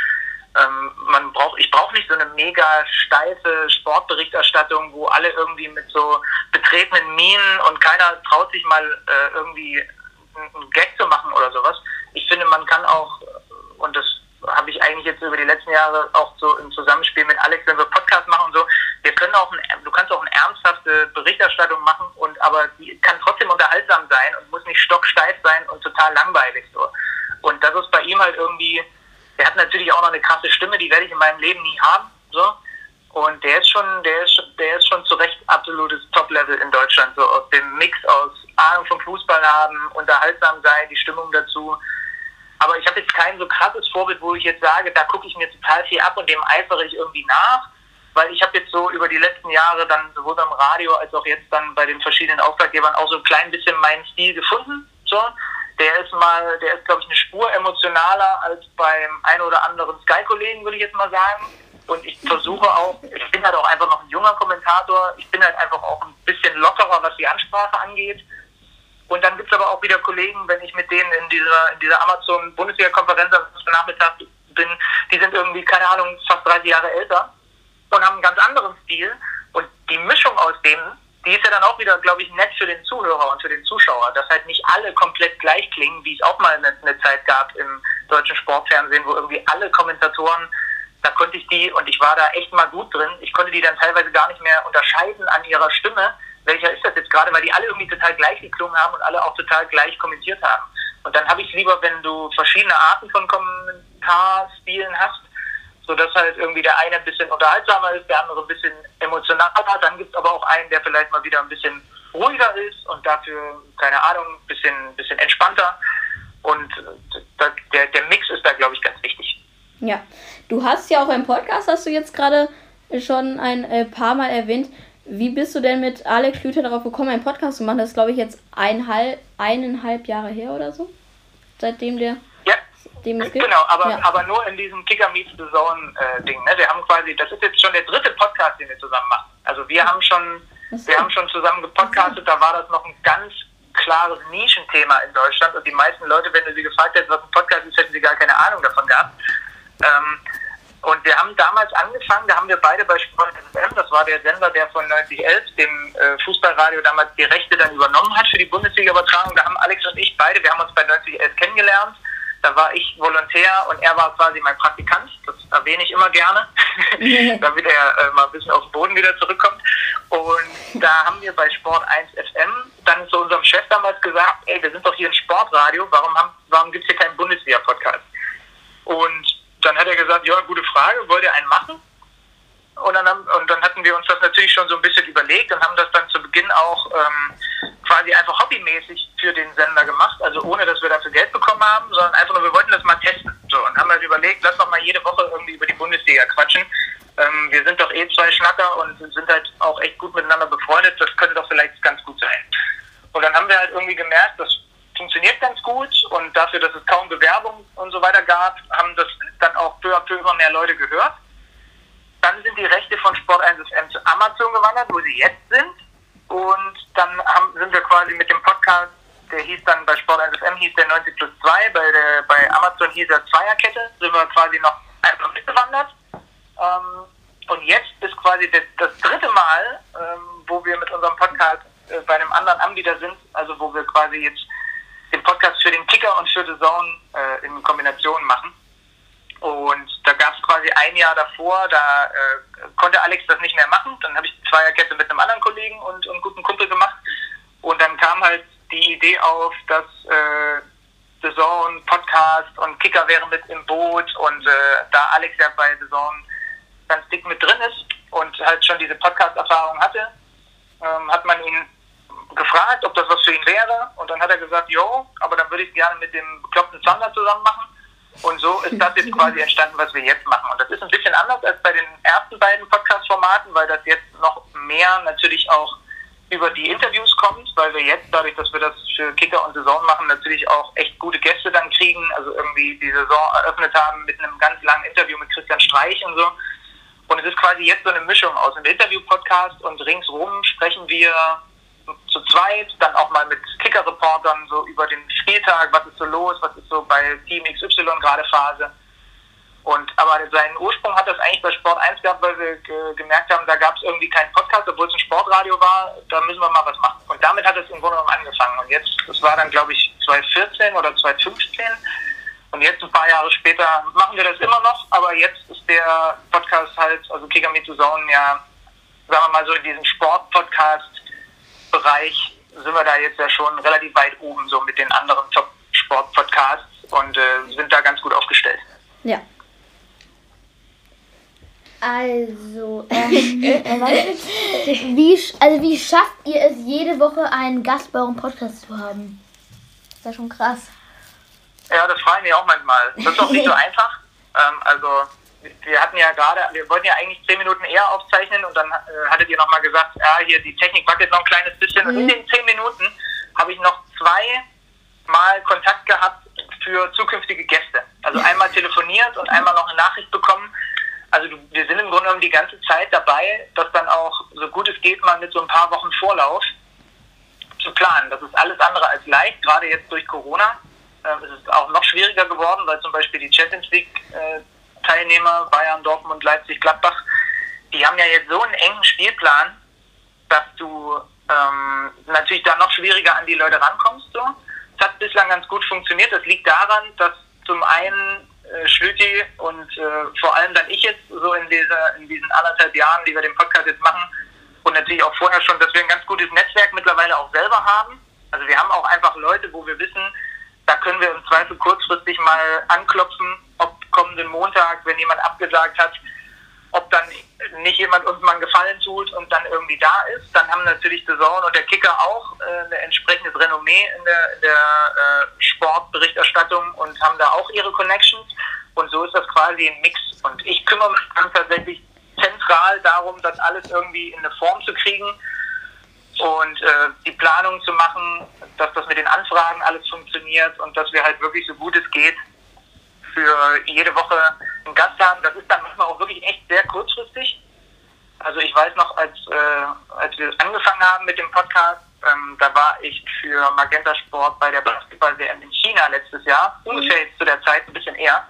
ähm, man braucht, ich brauche nicht so eine mega steife Sportberichterstattung, wo alle irgendwie mit so betretenen Minen und keiner traut sich mal äh, irgendwie einen Gag zu machen oder sowas. Ich finde, man kann auch, und das habe ich eigentlich jetzt über die letzten Jahre auch so im Zusammenspiel mit Alex, wenn wir Podcast machen und so, wir können auch, ein, du kannst auch eine ernsthafte Berichterstattung machen und aber die kann trotzdem unterhaltsam sein und muss nicht stocksteif sein und total langweilig so. Und das ist bei ihm halt irgendwie, der hat natürlich auch noch eine krasse Stimme, die werde ich in meinem Leben nie haben. So. Und der ist schon, der ist, der ist schon zu Recht absolutes Top-Level in Deutschland. So aus dem Mix aus Ahnung vom Fußball haben, unterhaltsam sein, die Stimmung dazu. Aber ich habe jetzt kein so krasses Vorbild, wo ich jetzt sage, da gucke ich mir total viel ab und dem eifere ich irgendwie nach. weil ich habe jetzt so über die letzten Jahre dann sowohl beim Radio als auch jetzt dann bei den verschiedenen Auftraggebern auch so ein klein bisschen meinen Stil gefunden. So, der ist mal, der ist glaube ich eine Spur emotionaler als beim ein oder anderen Sky-Kollegen, würde ich jetzt mal sagen. Und ich versuche auch, ich bin halt auch einfach noch ein junger Kommentator, ich bin halt einfach auch ein bisschen lockerer, was die Ansprache angeht. Und dann gibt es aber auch wieder Kollegen, wenn ich mit denen in dieser, in dieser Amazon-Bundesliga-Konferenz am Nachmittag bin, die sind irgendwie, keine Ahnung, fast 30 Jahre älter und haben einen ganz anderen Stil. Und die Mischung aus denen, die ist ja dann auch wieder, glaube ich, nett für den Zuhörer und für den Zuschauer, dass halt nicht alle komplett gleich klingen, wie es auch mal eine, eine Zeit gab im deutschen Sportfernsehen, wo irgendwie alle Kommentatoren da konnte ich die, und ich war da echt mal gut drin, ich konnte die dann teilweise gar nicht mehr unterscheiden an ihrer Stimme, welcher ist das jetzt gerade, weil die alle irgendwie total gleich geklungen haben und alle auch total gleich kommentiert haben. Und dann habe ich es lieber, wenn du verschiedene Arten von Kommentarstilen hast, sodass halt irgendwie der eine ein bisschen unterhaltsamer ist, der andere ein bisschen emotionaler. Dann gibt es aber auch einen, der vielleicht mal wieder ein bisschen ruhiger ist und dafür, keine Ahnung, ein bisschen, bisschen entspannter. Und der, der Mix ist da, glaube ich, ganz wichtig. Ja, du hast ja auch einen Podcast, hast du jetzt gerade schon ein äh, paar Mal erwähnt. Wie bist du denn mit Alex Schlüter darauf gekommen, einen Podcast zu machen? Das ist, glaube ich, jetzt eineinhalb, eineinhalb Jahre her oder so, seitdem der ja, dem es gibt. Genau, aber, ja. aber nur in diesem Kicker Meets the Zone äh. Ne? Wir haben quasi, das ist jetzt schon der dritte Podcast, den wir zusammen machen. Also wir haben schon, so. wir haben schon zusammen gepodcastet, da war das noch ein ganz klares Nischenthema in Deutschland und die meisten Leute, wenn du sie gefragt hättest, was ein Podcast ist, hätten sie gar keine Ahnung davon gehabt. Ähm, und wir haben damals angefangen, da haben wir beide bei Sport FM, das war der Sender, der von 9011, dem äh, Fußballradio damals die Rechte dann übernommen hat für die Bundesliga-Übertragung. Da haben Alex und ich beide, wir haben uns bei 9011 kennengelernt. Da war ich Volontär und er war quasi mein Praktikant. Das erwähne ich immer gerne, [laughs] damit er äh, mal ein bisschen auf den Boden wieder zurückkommt. Und da haben wir bei Sport 1 FM dann zu unserem Chef damals gesagt, ey, wir sind doch hier ein Sportradio, warum, warum gibt es hier keinen Bundesliga-Podcast? Und dann hat er gesagt, ja, gute Ihr einen machen? Und dann, haben, und dann hatten wir uns das natürlich schon so ein bisschen überlegt und haben das dann zu Beginn auch ähm, quasi einfach hobbymäßig für den Sender gemacht, also ohne dass wir dafür Geld bekommen haben, sondern einfach nur, wir wollten das mal testen. So, und haben halt überlegt, lass doch mal jede Woche irgendwie über die Bundesliga quatschen. Ähm, wir sind doch eh zwei Schnacker und sind halt auch echt gut miteinander befreundet, das könnte doch vielleicht ganz gut sein. Und dann haben wir halt irgendwie gemerkt, dass funktioniert ganz gut und dafür, dass es kaum Bewerbung und so weiter gab, haben das dann auch peu à peu immer mehr Leute gehört. Dann sind die Rechte von Sport 1 FM zu Amazon gewandert, wo sie jetzt sind. Und dann haben, sind wir quasi mit dem Podcast, der hieß dann bei Sport 1 FM hieß der 90 plus 2, bei, der, bei Amazon hieß er Zweierkette, sind wir quasi noch einfach mitgewandert. Ähm, und jetzt ist quasi das, das dritte Mal, ähm, wo wir mit unserem Podcast äh, bei einem anderen Anbieter sind, also wo wir quasi jetzt den Podcast für den Kicker und für The Zone äh, in Kombination machen. Und da gab es quasi ein Jahr davor, da äh, konnte Alex das nicht mehr machen. Dann habe ich Zweierkette mit einem anderen Kollegen und, und guten Kumpel gemacht. Und dann kam halt die Idee auf, dass äh, The Zone, Podcast und Kicker wären mit im Boot. Und äh, da Alex ja bei The Zone ganz dick mit drin ist und halt schon diese Podcast-Erfahrung hatte, ähm, hat man ihn gefragt, ob das was für ihn wäre. Und dann hat er gesagt, jo, aber dann würde ich gerne mit dem bekloppten Zander zusammen machen. Und so ist das jetzt quasi entstanden, was wir jetzt machen. Und das ist ein bisschen anders als bei den ersten beiden Podcast-Formaten, weil das jetzt noch mehr natürlich auch über die Interviews kommt, weil wir jetzt, dadurch, dass wir das für Kicker und Saison machen, natürlich auch echt gute Gäste dann kriegen. Also irgendwie die Saison eröffnet haben mit einem ganz langen Interview mit Christian Streich und so. Und es ist quasi jetzt so eine Mischung aus einem Interview-Podcast und ringsrum sprechen wir zu zweit, dann auch mal mit Kicker-Reportern so über den Spieltag, was ist so los, was ist so bei Team XY gerade Phase. Und aber seinen Ursprung hat das eigentlich bei Sport 1 gehabt, weil wir ge gemerkt haben, da gab es irgendwie keinen Podcast, obwohl es ein Sportradio war, da müssen wir mal was machen. Und damit hat es im Grunde genommen angefangen. Und jetzt, das war dann glaube ich 2014 oder 2015. Und jetzt ein paar Jahre später machen wir das immer noch, aber jetzt ist der Podcast halt, also Kicker Me to Zone, ja, sagen wir mal so in diesem Sport-Podcast Bereich sind wir da jetzt ja schon relativ weit oben, so mit den anderen Top-Sport-Podcasts und äh, sind da ganz gut aufgestellt. Ja. Also, [laughs] ähm, wie, also wie schafft ihr es, jede Woche einen Gast bei eurem Podcast zu haben? Das ist ja schon krass. Ja, das fragen wir auch manchmal. Das ist auch nicht so [laughs] einfach. Ähm, also, wir hatten ja gerade, wir wollten ja eigentlich zehn Minuten eher aufzeichnen und dann äh, hattet ihr nochmal gesagt, ja, hier die Technik wackelt noch ein kleines bisschen. Und in den zehn Minuten habe ich noch zwei Mal Kontakt gehabt für zukünftige Gäste. Also einmal telefoniert und einmal noch eine Nachricht bekommen. Also du- wir sind im Grunde genommen die ganze Zeit dabei, das dann auch so gut es geht mal mit so ein paar Wochen Vorlauf zu planen. Das ist alles andere als leicht, gerade jetzt durch Corona. Ähm, es ist auch noch schwieriger geworden, weil zum Beispiel die Champions League äh, Teilnehmer Bayern, Dortmund, Leipzig, Gladbach, die haben ja jetzt so einen engen Spielplan, dass du ähm, natürlich da noch schwieriger an die Leute rankommst. So. Es hat bislang ganz gut funktioniert. Das liegt daran, dass zum einen äh, Schlüti und äh, vor allem dann ich jetzt so in, dieser, in diesen anderthalb Jahren, die wir den Podcast jetzt machen, und natürlich auch vorher schon, dass wir ein ganz gutes Netzwerk mittlerweile auch selber haben. Also wir haben auch einfach Leute, wo wir wissen, da können wir im Zweifel kurzfristig mal anklopfen, kommenden Montag, wenn jemand abgesagt hat, ob dann nicht jemand uns mal einen Gefallen tut und dann irgendwie da ist. Dann haben natürlich The Zone und der Kicker auch äh, ein entsprechendes Renommee in der, in der äh, Sportberichterstattung und haben da auch ihre Connections. Und so ist das quasi ein Mix. Und ich kümmere mich dann tatsächlich zentral darum, das alles irgendwie in eine Form zu kriegen und äh, die Planung zu machen, dass das mit den Anfragen alles funktioniert und dass wir halt wirklich so gut es geht für jede Woche einen Gast haben. Das ist dann manchmal auch wirklich echt sehr kurzfristig. Also ich weiß noch, als, äh, als wir angefangen haben mit dem Podcast, ähm, da war ich für Magenta Sport bei der Basketball-WM in China letztes Jahr, ungefähr jetzt zu der Zeit, ein bisschen eher,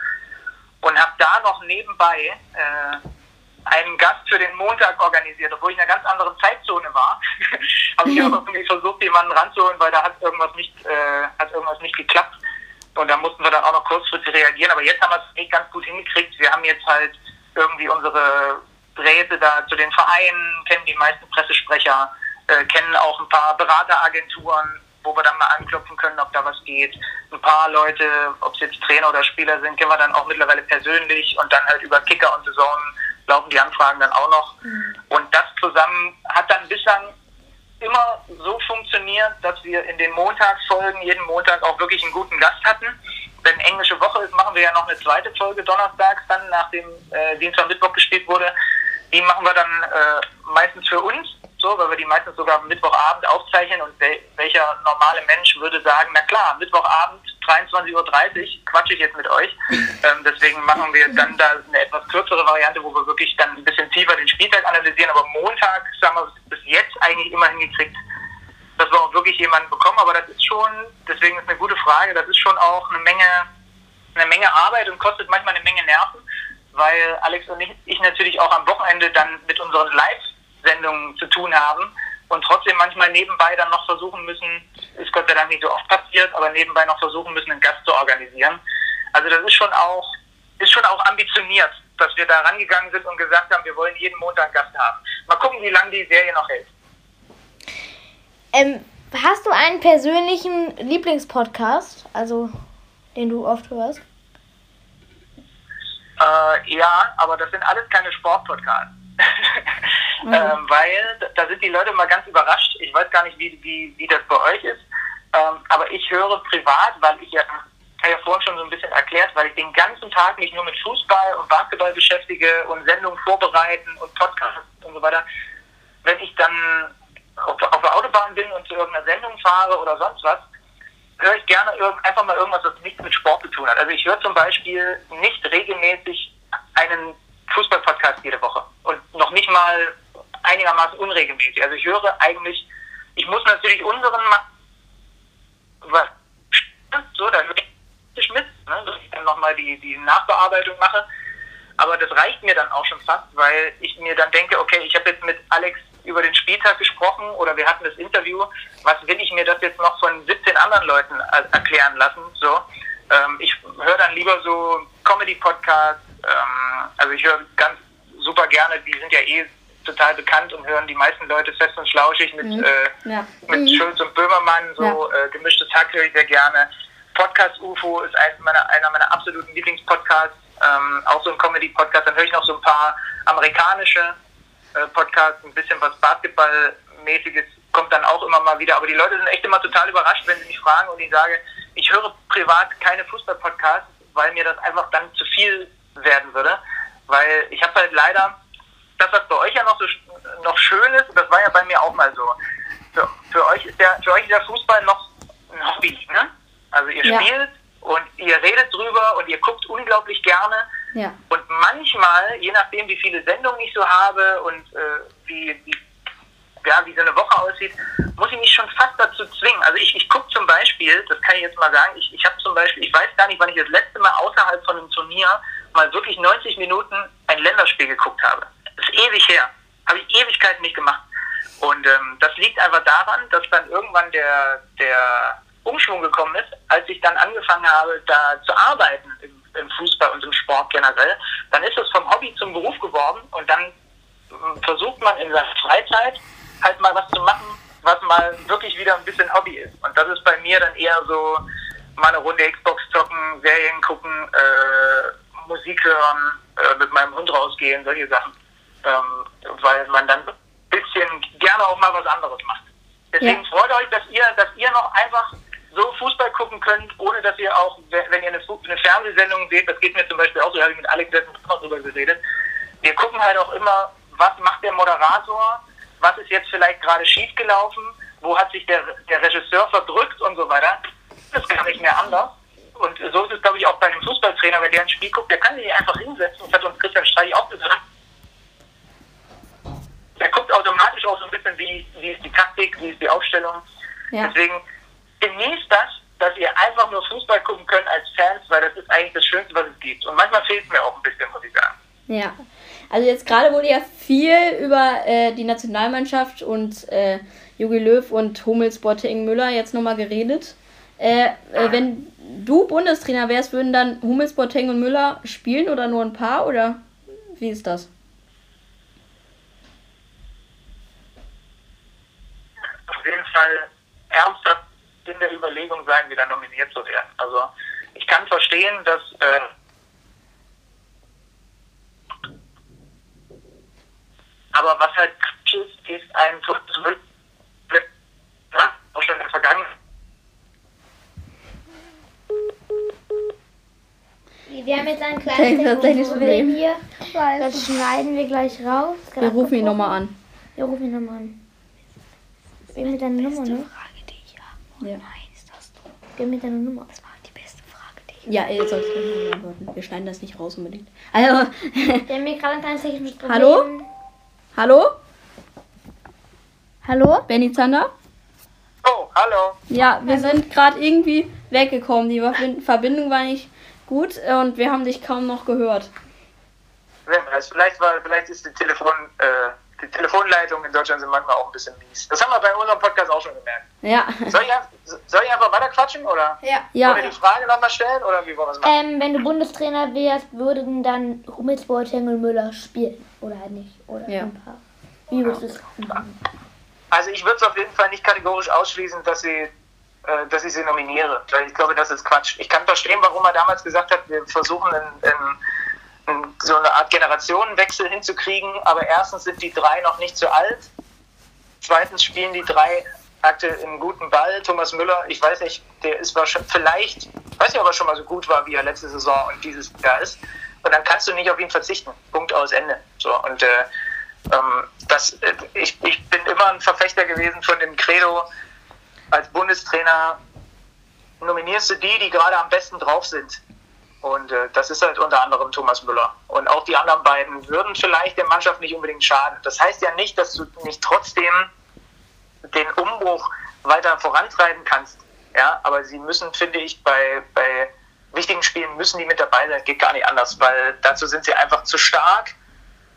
und habe da noch nebenbei äh, einen Gast für den Montag organisiert, obwohl ich in einer ganz anderen Zeitzone war. [laughs] habe ich aber irgendwie versucht, jemanden ranzuholen, weil da hat irgendwas nicht, äh, hat irgendwas nicht geklappt. Und da mussten wir dann auch noch kurzfristig reagieren. Aber jetzt haben wir es echt ganz gut hingekriegt. Wir haben jetzt halt irgendwie unsere Drähte da zu den Vereinen, kennen die meisten Pressesprecher, äh, kennen auch ein paar Berateragenturen, wo wir dann mal anklopfen können, ob da was geht. Ein paar Leute, ob es jetzt Trainer oder Spieler sind, kennen wir dann auch mittlerweile persönlich und dann halt über Kicker und Saison laufen die Anfragen dann auch noch. Und das zusammen hat dann bislang immer so funktioniert, dass wir in den Montagsfolgen jeden Montag auch wirklich einen guten Gast hatten. Wenn englische Woche ist, machen wir ja noch eine zweite Folge donnerstags, dann nachdem äh, Dienstag Mittwoch gespielt wurde. Die machen wir dann äh, meistens für uns, so, weil wir die meistens sogar Mittwochabend aufzeichnen und wel welcher normale Mensch würde sagen, na klar, Mittwochabend 23.30 Uhr quatsche ich jetzt mit euch. Ähm, deswegen machen wir dann da eine etwas kürzere Variante, wo wir wirklich dann ein bisschen tiefer den Spieltag analysieren, aber Montag, sagen wir bis jetzt eigentlich immer hingekriegt, dass wir auch wirklich jemanden bekommen, aber das ist schon, deswegen ist eine gute Frage, das ist schon auch eine Menge, eine Menge Arbeit und kostet manchmal eine Menge Nerven, weil Alex und ich, ich natürlich auch am Wochenende dann mit unseren Live-Sendungen zu tun haben und trotzdem manchmal nebenbei dann noch versuchen müssen, ist Gott sei Dank nicht so oft passiert, aber nebenbei noch versuchen müssen, einen Gast zu organisieren. Also das ist schon auch, ist schon auch ambitioniert, dass wir da rangegangen sind und gesagt haben, wir wollen jeden Montag einen Gast haben. Mal gucken, wie lange die Serie noch hält. Ähm, hast du einen persönlichen Lieblingspodcast, also den du oft hörst? Äh, ja, aber das sind alles keine Sportpodcasts. [laughs] ähm, weil da- sind die Leute mal ganz überrascht. Ich weiß gar nicht, wie, wie, wie das bei euch ist. Ähm, aber ich höre privat, weil ich ja, habe ja vorhin schon so ein bisschen erklärt, weil ich den ganzen Tag mich nur mit Fußball und Basketball beschäftige und Sendungen vorbereiten und Podcasts und so weiter. Wenn ich dann auf, auf der Autobahn bin und zu irgendeiner Sendung fahre oder sonst was, höre ich gerne einfach mal irgendwas, was nichts mit Sport zu tun hat. Also ich höre zum Beispiel nicht regelmäßig einen Fußball-Podcast jede Woche und noch nicht mal einigermaßen unregelmäßig. Also ich höre eigentlich, ich muss natürlich unseren was so, da höre ich mit, ne, dass ich dann nochmal die, die Nachbearbeitung mache. Aber das reicht mir dann auch schon fast, weil ich mir dann denke, okay, ich habe jetzt mit Alex über den Spieltag gesprochen oder wir hatten das Interview, was will ich mir das jetzt noch von 17 anderen Leuten er- erklären lassen? So, ähm, ich höre dann lieber so Comedy-Podcasts, ähm, also ich höre ganz super gerne, die sind ja eh total bekannt und hören die meisten Leute fest und schlauschig mit, äh, Ja. mit Schulz und Böhmermann, so äh, gemischtes Hack höre ich sehr gerne. Podcast UFO ist eins meiner, einer meiner absoluten Lieblingspodcasts, ähm, auch so ein Comedy-Podcast. Dann höre ich noch so ein paar amerikanische äh, Podcasts, ein bisschen was Basketballmäßiges kommt dann auch immer mal wieder. Aber die Leute sind echt immer total überrascht, wenn sie mich fragen und ich sage, ich höre privat keine Fußball-Podcasts, weil mir das einfach dann zu viel werden würde. Weil ich habe halt leider, das was bei euch ja noch so noch schön ist, das war ja bei mir auch mal so. Für, für euch ist der für euch ist der Fußball noch ein Hobby, ne? Also ihr Ja. spielt und ihr redet drüber und ihr guckt unglaublich gerne. Ja. Und manchmal, je nachdem, wie viele Sendungen ich so habe und äh, wie, wie, ja, wie so eine Woche aussieht, muss ich mich schon fast dazu zwingen. Also ich, ich gucke zum Beispiel, das kann ich jetzt mal sagen, ich, ich habe zum Beispiel, ich weiß gar nicht, wann ich das letzte Mal außerhalb von einem Turnier mal wirklich 90 Minuten ein Länderspiel geguckt habe. Das ist ewig her. Habe ich Ewigkeiten nicht gemacht. Und ähm, das liegt einfach daran, dass dann irgendwann der, der Umschwung gekommen ist, als ich dann angefangen habe, da zu arbeiten im, im Fußball und im Sport generell. Dann ist es vom Hobby zum Beruf geworden und dann ähm, versucht man in seiner Freizeit halt mal was zu machen, was mal wirklich wieder ein bisschen Hobby ist. Und das ist bei mir dann eher so mal eine Runde Xbox zocken, Serien gucken, äh, Musik hören, äh, mit meinem Hund rausgehen, solche Sachen. Ähm, weil man dann ein bisschen gerne auch mal was anderes macht. Deswegen Ja. freut euch, dass ihr, dass ihr noch einfach so Fußball gucken könnt, ohne dass ihr auch, wenn ihr eine, eine Fernsehsendung seht, das geht mir zum Beispiel auch so, da habe ich mit Alex letztens auch drüber geredet, wir gucken halt auch immer, was macht der Moderator, was ist jetzt vielleicht gerade schiefgelaufen, wo hat sich der, der Regisseur verdrückt und so weiter. Das ist gar nicht mehr anders. Und so ist es, glaube ich, auch bei einem Fußballtrainer, wenn der ein Spiel guckt, der kann sich einfach hinsetzen, das hat uns Christian Streich auch gesagt. Der guckt automatisch auch so ein bisschen, wie, wie ist die Taktik, wie ist die Aufstellung. Ja. Deswegen genießt das, dass ihr einfach nur Fußball gucken könnt als Fans, weil das ist eigentlich das Schönste, was es gibt. Und manchmal fehlt es mir auch ein bisschen, muss ich sagen. Ja. Also jetzt gerade wurde ja viel über äh, die Nationalmannschaft und äh, Jogi Löw und Hummels, Boateng, Müller jetzt nochmal geredet. Äh, äh, wenn du Bundestrainer wärst, würden dann Hummels, Boateng und Müller spielen oder nur ein paar oder wie ist das? auf jeden Fall ernsthaft in der Überlegung sein, wieder nominiert zu werden. Also ich kann verstehen, dass äh, aber was halt ist, ist ein zurück ja, auch schon in der Vergangenheit. Wir haben jetzt ein kleines technisches Problem Problem. hier. Das schneiden wir gleich raus. Wir rufen ihn nochmal an. Wir rufen ihn nochmal an. Gib mir deine Nummer, ne? Ja, Gib mir deine Nummer. ja ihr sollt mal antworten. Wir schneiden das nicht raus unbedingt. Also, Wir haben hier gerade ein kleines technisches Problem. Hallo? hallo? Hallo? Benny Zander? Oh, hallo. Ja, wir sind gerade irgendwie weggekommen. Die Verbin- Verbindung war nicht gut und wir haben dich kaum noch gehört. Wer weiß, vielleicht, war, vielleicht ist die, Telefon, äh, die Telefonleitung in Deutschland sind manchmal auch ein bisschen mies. Das haben wir bei unserem Podcast auch schon gemerkt. Ja, Soll ich, soll ich einfach weiter quatschen oder? Ja. ja, Oder die Frage nochmal stellen oder wie wollen wir es machen? Ähm, wenn du Bundestrainer wärst, würden dann Hummels, Boateng und Müller spielen. Oder halt nicht. Oder Ja. ein paar. Wie würdest du es machen? Also ich würde es auf jeden Fall nicht kategorisch ausschließen, dass sie, äh, dass ich sie nominiere. Weil ich glaube, das ist Quatsch. Ich kann verstehen, warum er damals gesagt hat, wir versuchen in, in, in so eine Art Generationenwechsel hinzukriegen. Aber erstens sind die drei noch nicht so alt. Zweitens spielen die drei aktuell einen guten Ball. Thomas Müller, ich weiß nicht, der ist wahrscheinlich, vielleicht, ich weiß nicht, ob er schon mal so gut war, wie er letzte Saison und dieses Jahr ist. Und dann kannst du nicht auf ihn verzichten. Punkt aus Ende. So, und äh, ähm, das, äh, ich, ich bin immer ein Verfechter gewesen von dem Credo, als Bundestrainer nominierst du die, die gerade am besten drauf sind. Und äh, das ist halt unter anderem Thomas Müller. Und auch die anderen beiden würden vielleicht der Mannschaft nicht unbedingt schaden. Das heißt ja nicht, dass du nicht trotzdem den Umbruch weiter vorantreiben kannst. Ja, aber sie müssen, finde ich, bei, bei wichtigen Spielen müssen die mit dabei sein. Geht gar nicht anders, weil dazu sind sie einfach zu stark.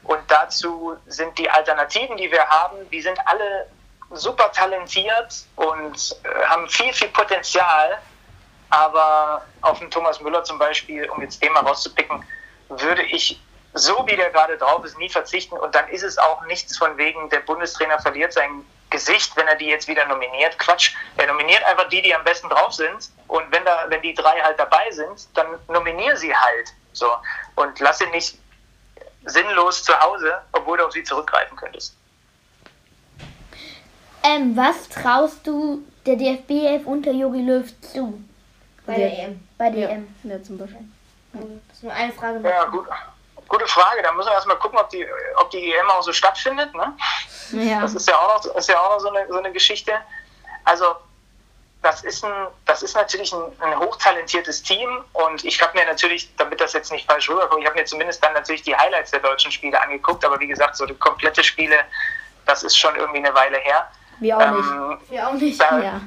Und dazu sind die Alternativen, die wir haben, die sind alle super talentiert und äh, haben viel, viel Potenzial. Aber auf den Thomas Müller zum Beispiel, um jetzt den mal rauszupicken, würde ich so wie der gerade drauf ist, nie verzichten. Und dann ist es auch nichts von wegen, der Bundestrainer verliert sein Gesicht, wenn er die jetzt wieder nominiert. Quatsch. Er nominiert einfach die, die am besten drauf sind. Und wenn da, wenn die drei halt dabei sind, dann nominier sie halt. So. Und lass sie nicht sinnlos zu Hause, obwohl du auf sie zurückgreifen könntest. Ähm, was traust du der DFB 11 unter Jogi Löw zu? Bei Der- der EM. Bei der ja, EM. ja, zum Beispiel. Das ist nur eine Frage. Ja, gut. gute Frage. Da müssen wir erstmal gucken, ob die, ob die EM auch so stattfindet. Ne? Ja. Das ist ja auch noch, ist ja auch noch so, eine, so eine Geschichte. Also, das ist, ein, das ist natürlich ein, ein hochtalentiertes Team und ich habe mir natürlich, damit das jetzt nicht falsch rüberkommt, ich habe mir zumindest dann natürlich die Highlights der deutschen Spiele angeguckt, aber wie gesagt, so die komplette Spiele, das ist schon irgendwie eine Weile her. Wir auch nicht. Ähm, Ja, auch nicht. da, Ja.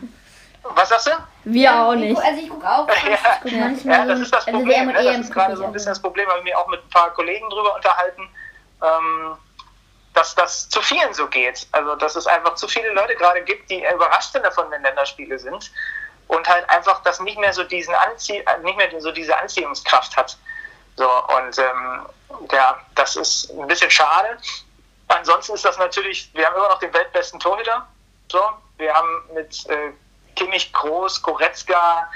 Was sagst du? Wir auch Ich nicht. Also ich gucke auch. [laughs] Ja, guck ja, das ist das also Problem. Ne? Das EM ist gerade so ein bisschen auch. das Problem, habe ich mir auch mit ein paar Kollegen drüber unterhalten, ähm, dass das zu vielen so geht. Also, dass es einfach zu viele Leute gerade gibt, die überrascht sind davon, wenn Länderspiele sind und halt einfach das nicht mehr so diesen Anzie äh, nicht mehr so diese Anziehungskraft hat. So, und ähm, ja, das ist ein bisschen schade. Ansonsten ist das natürlich, wir haben immer noch den weltbesten Torhüter. So, wir haben mit äh, Kimmich, Groß, Goretzka,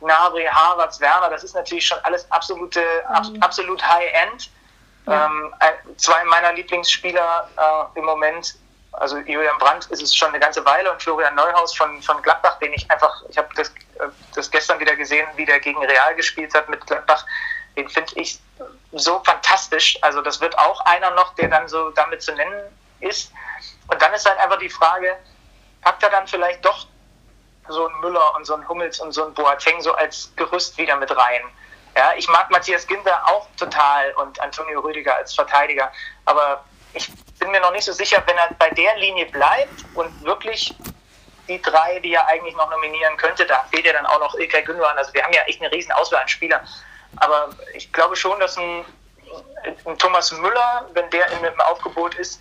Gnabry, Havertz, Werner, das ist natürlich schon alles absolute, ab, absolut High-End. Ähm, ein- zwei meiner Lieblingsspieler äh, im Moment, also Julian Brandt ist es schon eine ganze Weile und Florian Neuhaus von, von Gladbach, den ich einfach, ich habe das, äh, das gestern wieder gesehen, wie der gegen Real gespielt hat mit Gladbach, den finde ich so fantastisch. Also das wird auch einer noch, der dann so damit zu nennen ist. Und dann ist halt einfach die Frage, packt er dann vielleicht doch so ein Müller und so ein Hummels und so ein Boateng so als Gerüst wieder mit rein. Ja, ich mag Matthias Ginter auch total und Antonio Rüdiger als Verteidiger, aber ich bin mir noch nicht so sicher, wenn er bei der Linie bleibt und wirklich die drei, die er eigentlich noch nominieren könnte, da fehlt ja dann auch noch Ilkay Gündogan. Also wir haben ja echt eine riesen Auswahl an Spielern. Aber ich glaube schon, dass ein, ein Thomas Müller, wenn der einem Aufgebot ist,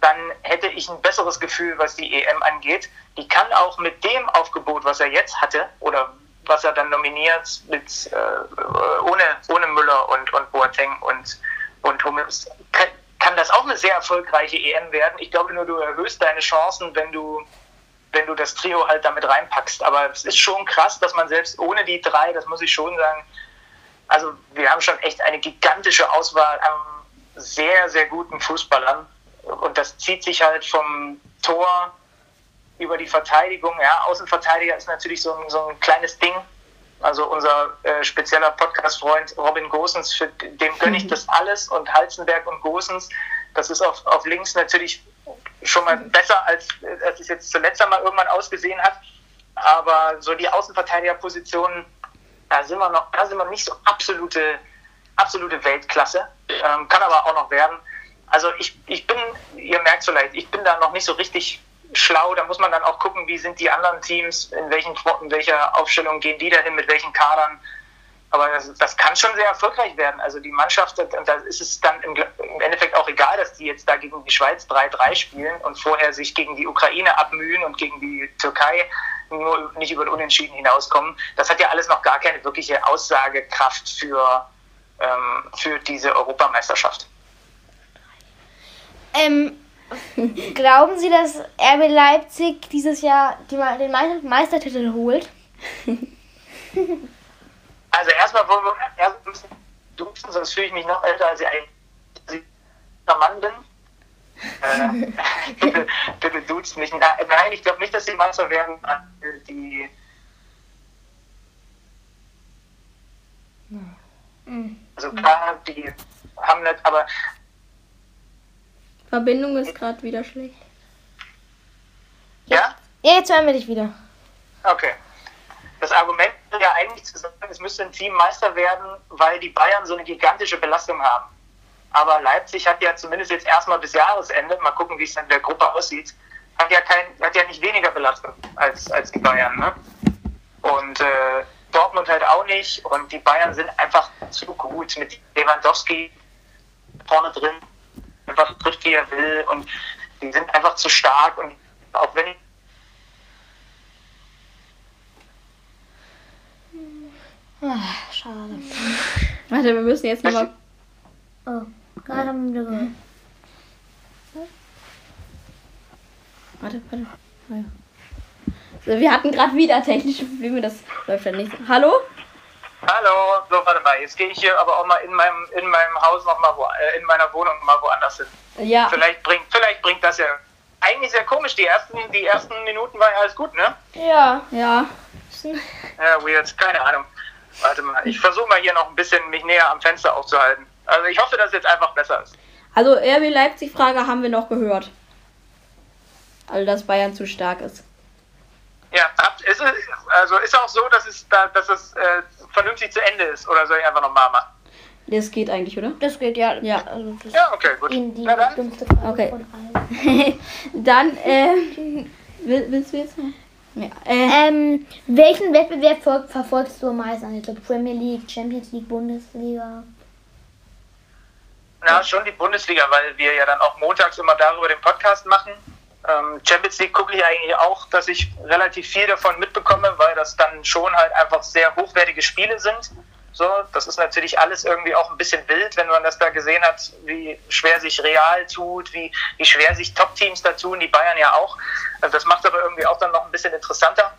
dann hätte ich ein besseres Gefühl, was die EM angeht. Die kann auch mit dem Aufgebot, was er jetzt hatte, oder was er dann nominiert, mit, äh, ohne, ohne Müller und, und Boateng und, und Hummels, kann, kann das auch eine sehr erfolgreiche EM werden. Ich glaube nur, du erhöhst deine Chancen, wenn du, wenn du das Trio halt damit reinpackst. Aber es ist schon krass, dass man selbst ohne die drei, das muss ich schon sagen, also wir haben schon echt eine gigantische Auswahl an sehr, sehr guten Fußballern. Und das zieht sich halt vom Tor über die Verteidigung. Ja, Außenverteidiger ist natürlich so ein, so ein kleines Ding. Also unser äh, spezieller Podcast-Freund Robin Gosens, für dem gönne ich das [laughs] alles und Halzenberg und Gosens. Das ist auf, auf links natürlich schon mal besser, als, als es jetzt zuletzt einmal irgendwann ausgesehen hat. Aber so die Außenverteidigerpositionen, da sind wir noch, da sind wir nicht so absolute, absolute Weltklasse. Ähm, kann aber auch noch werden. Also ich, ich bin, ihr merkt vielleicht, ich bin da noch nicht so richtig schlau. Da muss man dann auch gucken, wie sind die anderen Teams, in, welchen, in welcher Aufstellung gehen die dahin, mit welchen Kadern. Aber das, das kann schon sehr erfolgreich werden. Also die Mannschaft, und da ist es dann im, im Endeffekt auch egal, dass die jetzt da gegen die Schweiz 3-3 spielen und vorher sich gegen die Ukraine abmühen und gegen die Türkei nur nicht über den Unentschieden hinauskommen. Das hat ja alles noch gar keine wirkliche Aussagekraft für, ähm, für diese Europameisterschaft. Ähm, glauben Sie, dass RB Leipzig dieses Jahr die, den Me- Meistertitel holt? Also erstmal wollen wir erst ein bisschen duzen, sonst fühle ich mich noch älter, als ich eigentlich ein Mann bin. Äh, [laughs] bitte, bitte duzt mich. Nein, ich glaube nicht, dass die Meister werden. Die also klar, die haben nicht, aber Verbindung ist gerade wieder schlecht. ja, Ja, jetzt hören wir dich wieder. Okay. Das Argument ist ja eigentlich zu sagen, es müsste ein Team Meister werden, weil die Bayern so eine gigantische Belastung haben. Aber Leipzig hat ja zumindest jetzt erstmal bis Jahresende, mal gucken, wie es in der Gruppe aussieht, hat ja kein, hat ja nicht weniger Belastung als, als die Bayern. Ne? Und äh, Dortmund halt auch nicht. Und die Bayern sind einfach zu gut mit Lewandowski vorne drin, einfach trifft, wie er will. Und die sind einfach zu stark. Und auch wenn Ah, schade. Warte, wir müssen jetzt nochmal. Oh, gerade haben wir gehört. Warte, warte. Ah, ja. So, wir hatten gerade wieder technische Probleme, das läuft dann nicht. Hallo? Hallo, so warte mal, jetzt gehe ich hier aber auch mal in meinem in meinem Haus noch mal wo, äh, in meiner Wohnung mal woanders hin. Ja. Vielleicht bringt vielleicht bringt das ja eigentlich sehr komisch. Die ersten die ersten Minuten war ja alles gut, ne? Ja. Ja. [laughs] Ja, weird, keine Ahnung. Warte mal, ich versuche mal hier noch ein bisschen mich näher am Fenster aufzuhalten. Also ich hoffe, dass es jetzt einfach besser ist. Also RB Leipzig-Frage haben wir noch gehört. Also dass Bayern zu stark ist. Ja, ist es, also ist auch so, dass es, da, dass es äh, vernünftig zu Ende ist oder soll ich einfach nochmal machen? Das geht eigentlich, oder? Das geht ja. Ja. Also das Ja, okay, gut. Na dann. Okay. [laughs] Dann, äh, will, willst du jetzt noch? Ja, äh, Ähm, welchen Wettbewerb ver verfolgst du am meisten? Also Premier League, Champions League, Bundesliga? Na, schon die Bundesliga, weil wir ja dann auch montags immer darüber den Podcast machen. Ähm, Champions League gucke ich eigentlich auch, dass ich relativ viel davon mitbekomme, weil das dann schon halt einfach sehr hochwertige Spiele sind. So, das ist natürlich alles irgendwie auch ein bisschen wild, wenn man das da gesehen hat, wie schwer sich Real tut, wie, wie schwer sich Top-Teams da tun, die Bayern ja auch. Also das macht aber irgendwie auch dann noch ein bisschen interessanter.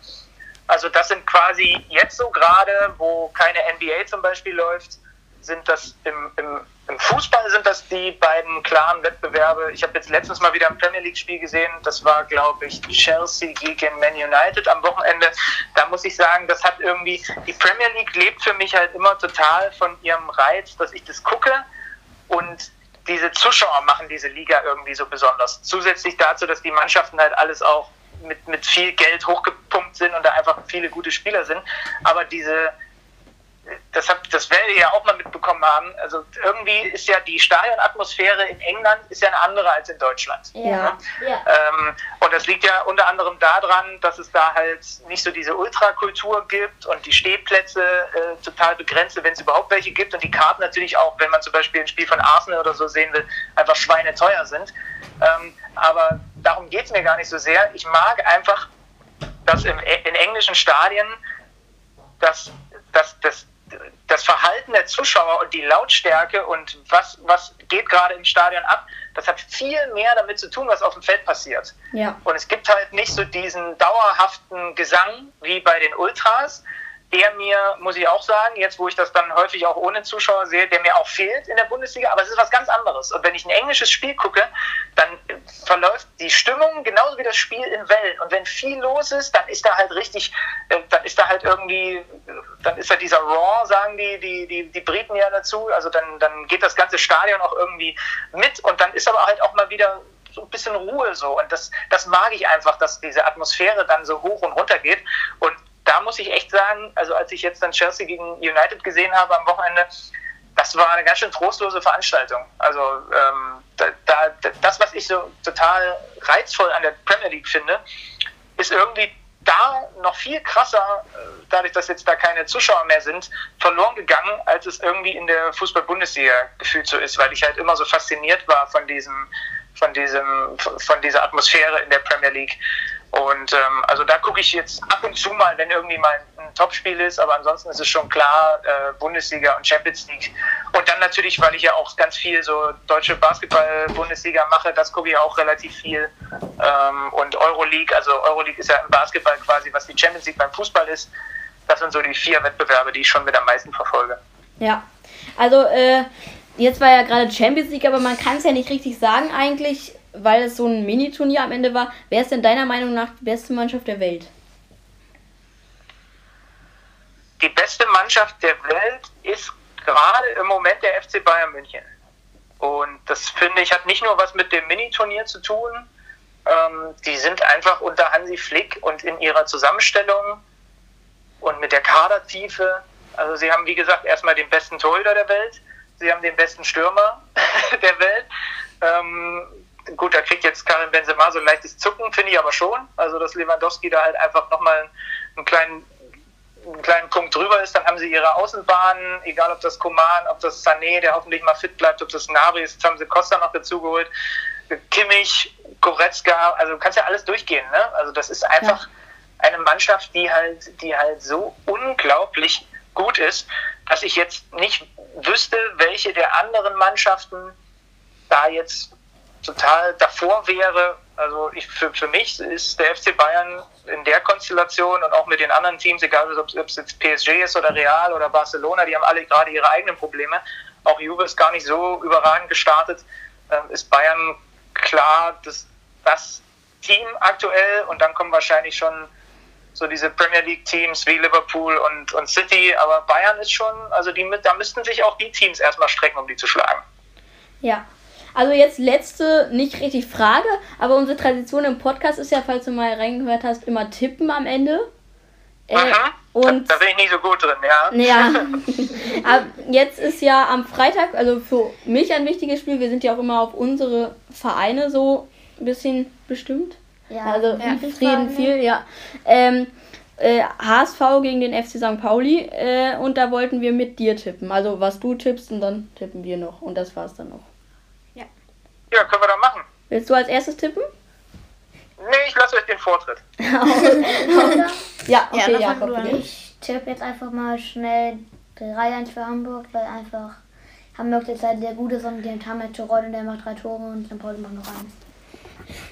Also das sind quasi jetzt so gerade, wo keine NBA zum Beispiel läuft, sind das im, im, im Fußball sind das die beiden klaren Wettbewerbe. Ich habe jetzt letztens mal wieder ein Premier League Spiel gesehen. Das war, glaube ich, Chelsea gegen Man United am Wochenende. Da muss ich sagen, das hat irgendwie die Premier League lebt für mich halt immer total von ihrem Reiz, dass ich das gucke und diese Zuschauer machen diese Liga irgendwie so besonders. Zusätzlich dazu, dass die Mannschaften halt alles auch mit, mit viel Geld hochgepumpt sind und da einfach viele gute Spieler sind. Aber diese, das, hab, das werdet ihr ja auch mal mitbekommen haben. Also irgendwie ist ja die Stadionatmosphäre in England ist ja eine andere als in Deutschland. Ja. Ja. Ähm, und das liegt ja unter anderem daran, dass es da halt nicht so diese Ultrakultur gibt und die Stehplätze äh, total begrenzt wenn es überhaupt welche gibt und die Karten natürlich auch, wenn man zum Beispiel ein Spiel von Arsenal oder so sehen will, einfach schweineteuer sind. Ähm, aber darum geht es mir gar nicht so sehr. Ich mag einfach, dass im, in englischen Stadien das, das, das, das Verhalten der Zuschauer und die Lautstärke und was, was geht gerade im Stadion ab, das hat viel mehr damit zu tun, was auf dem Feld passiert. ja. Und es gibt halt nicht so diesen dauerhaften Gesang wie bei den Ultras, der mir, muss ich auch sagen, jetzt wo ich das dann häufig auch ohne Zuschauer sehe, der mir auch fehlt in der Bundesliga, aber es ist was ganz anderes. Und wenn ich ein englisches Spiel gucke, dann verläuft die Stimmung genauso wie das Spiel in Wellen. Und wenn viel los ist, dann ist da halt richtig, äh, dann ist da halt irgendwie, äh, dann ist da dieser Raw, sagen die, die, die, die Briten ja dazu. Also dann, dann geht das ganze Stadion auch irgendwie mit und dann ist aber halt auch mal wieder so ein bisschen Ruhe so. Und das, das mag ich einfach, dass diese Atmosphäre dann so hoch und runter geht. Und da muss ich echt sagen, also als ich jetzt dann Chelsea gegen United gesehen habe am Wochenende, das war eine ganz schön trostlose Veranstaltung. Also ähm, da, da, das, was ich so total reizvoll an der Premier League finde, ist irgendwie da noch viel krasser, äh, dadurch, dass jetzt da keine Zuschauer mehr sind, verloren gegangen, als es irgendwie in der Fußball-Bundesliga gefühlt so ist, weil ich halt immer so fasziniert war von diesem, von diesem, von dieser Atmosphäre in der Premier League. Und ähm, also da gucke ich jetzt ab und zu mal, wenn irgendwie mal ein Topspiel ist, aber ansonsten ist es schon klar äh, Bundesliga und Champions League. Und dann natürlich, weil ich ja auch ganz viel so deutsche Basketball-Bundesliga mache, das gucke ich auch relativ viel. Ähm, und Euroleague, also Euroleague ist ja im Basketball quasi, was die Champions League beim Fußball ist. Das sind so die vier Wettbewerbe, die ich schon mit am meisten verfolge. Ja. Also, äh, jetzt war ja gerade Champions League, aber man kann es ja nicht richtig sagen eigentlich, weil es so ein Mini-Turnier am Ende war. Wer ist denn deiner Meinung nach die beste Mannschaft der Welt? die beste Mannschaft der Welt ist gerade im Moment der FC Bayern München. Und das finde ich hat nicht nur was mit dem Mini-Turnier zu tun. Ähm, die sind einfach unter Hansi Flick und in ihrer Zusammenstellung und mit der Kadertiefe. Also sie haben, wie gesagt, erstmal den besten Torhüter der Welt. Sie haben den besten Stürmer [laughs] der Welt. Ähm, gut, da kriegt jetzt Karim Benzema so ein leichtes Zucken, finde ich aber schon. Also, dass Lewandowski da halt einfach nochmal einen kleinen einen kleinen Punkt drüber ist, dann haben sie ihre Außenbahnen, egal ob das Koman, ob das Sané, der hoffentlich mal fit bleibt, ob das Gnabry ist, jetzt haben sie Costa noch dazu geholt, Kimmich, Goretzka, also du kannst ja alles durchgehen, ne? Also das ist einfach eine Mannschaft, die halt, die halt so unglaublich gut ist, dass ich jetzt nicht wüsste, welche der anderen Mannschaften da jetzt total davor wäre. Also ich, für, für mich ist der FC Bayern in der Konstellation und auch mit den anderen Teams, egal ob es jetzt PSG ist oder Real oder Barcelona, die haben alle gerade ihre eigenen Probleme. Auch Juve ist gar nicht so überragend gestartet. Ähm, ist Bayern klar das, das Team aktuell und dann kommen wahrscheinlich schon so diese Premier League Teams wie Liverpool und, und City, aber Bayern ist schon, also die da müssten sich auch die Teams erstmal strecken, um die zu schlagen. Ja. Also jetzt letzte, nicht richtig Frage, aber unsere Tradition im Podcast ist ja, falls du mal reingehört hast, immer tippen am Ende. Äh, Mhm. und da, da bin ich nicht so gut drin, ja. ja, [laughs] [laughs] aber jetzt ist ja am Freitag, also für mich ein wichtiges Spiel. Wir sind ja auch immer auf unsere Vereine so ein bisschen bestimmt. Ja, Also ja, Frieden viel, ja. Ähm, äh, HSV gegen den FC St. Pauli äh, und da wollten wir mit dir tippen. Also was du tippst und dann tippen wir noch und das war's dann noch. Ja, können wir doch machen. Willst du als erstes tippen? Nee, ich lasse euch den Vortritt. [laughs] Ja, Ja, okay, dann ja, an. Ich tippe jetzt einfach mal schnell 3-1 für Hamburg, weil einfach Hamburg derzeit sehr gut ist und die haben halt Tirol und der macht drei Tore und St. Pauli macht noch eins.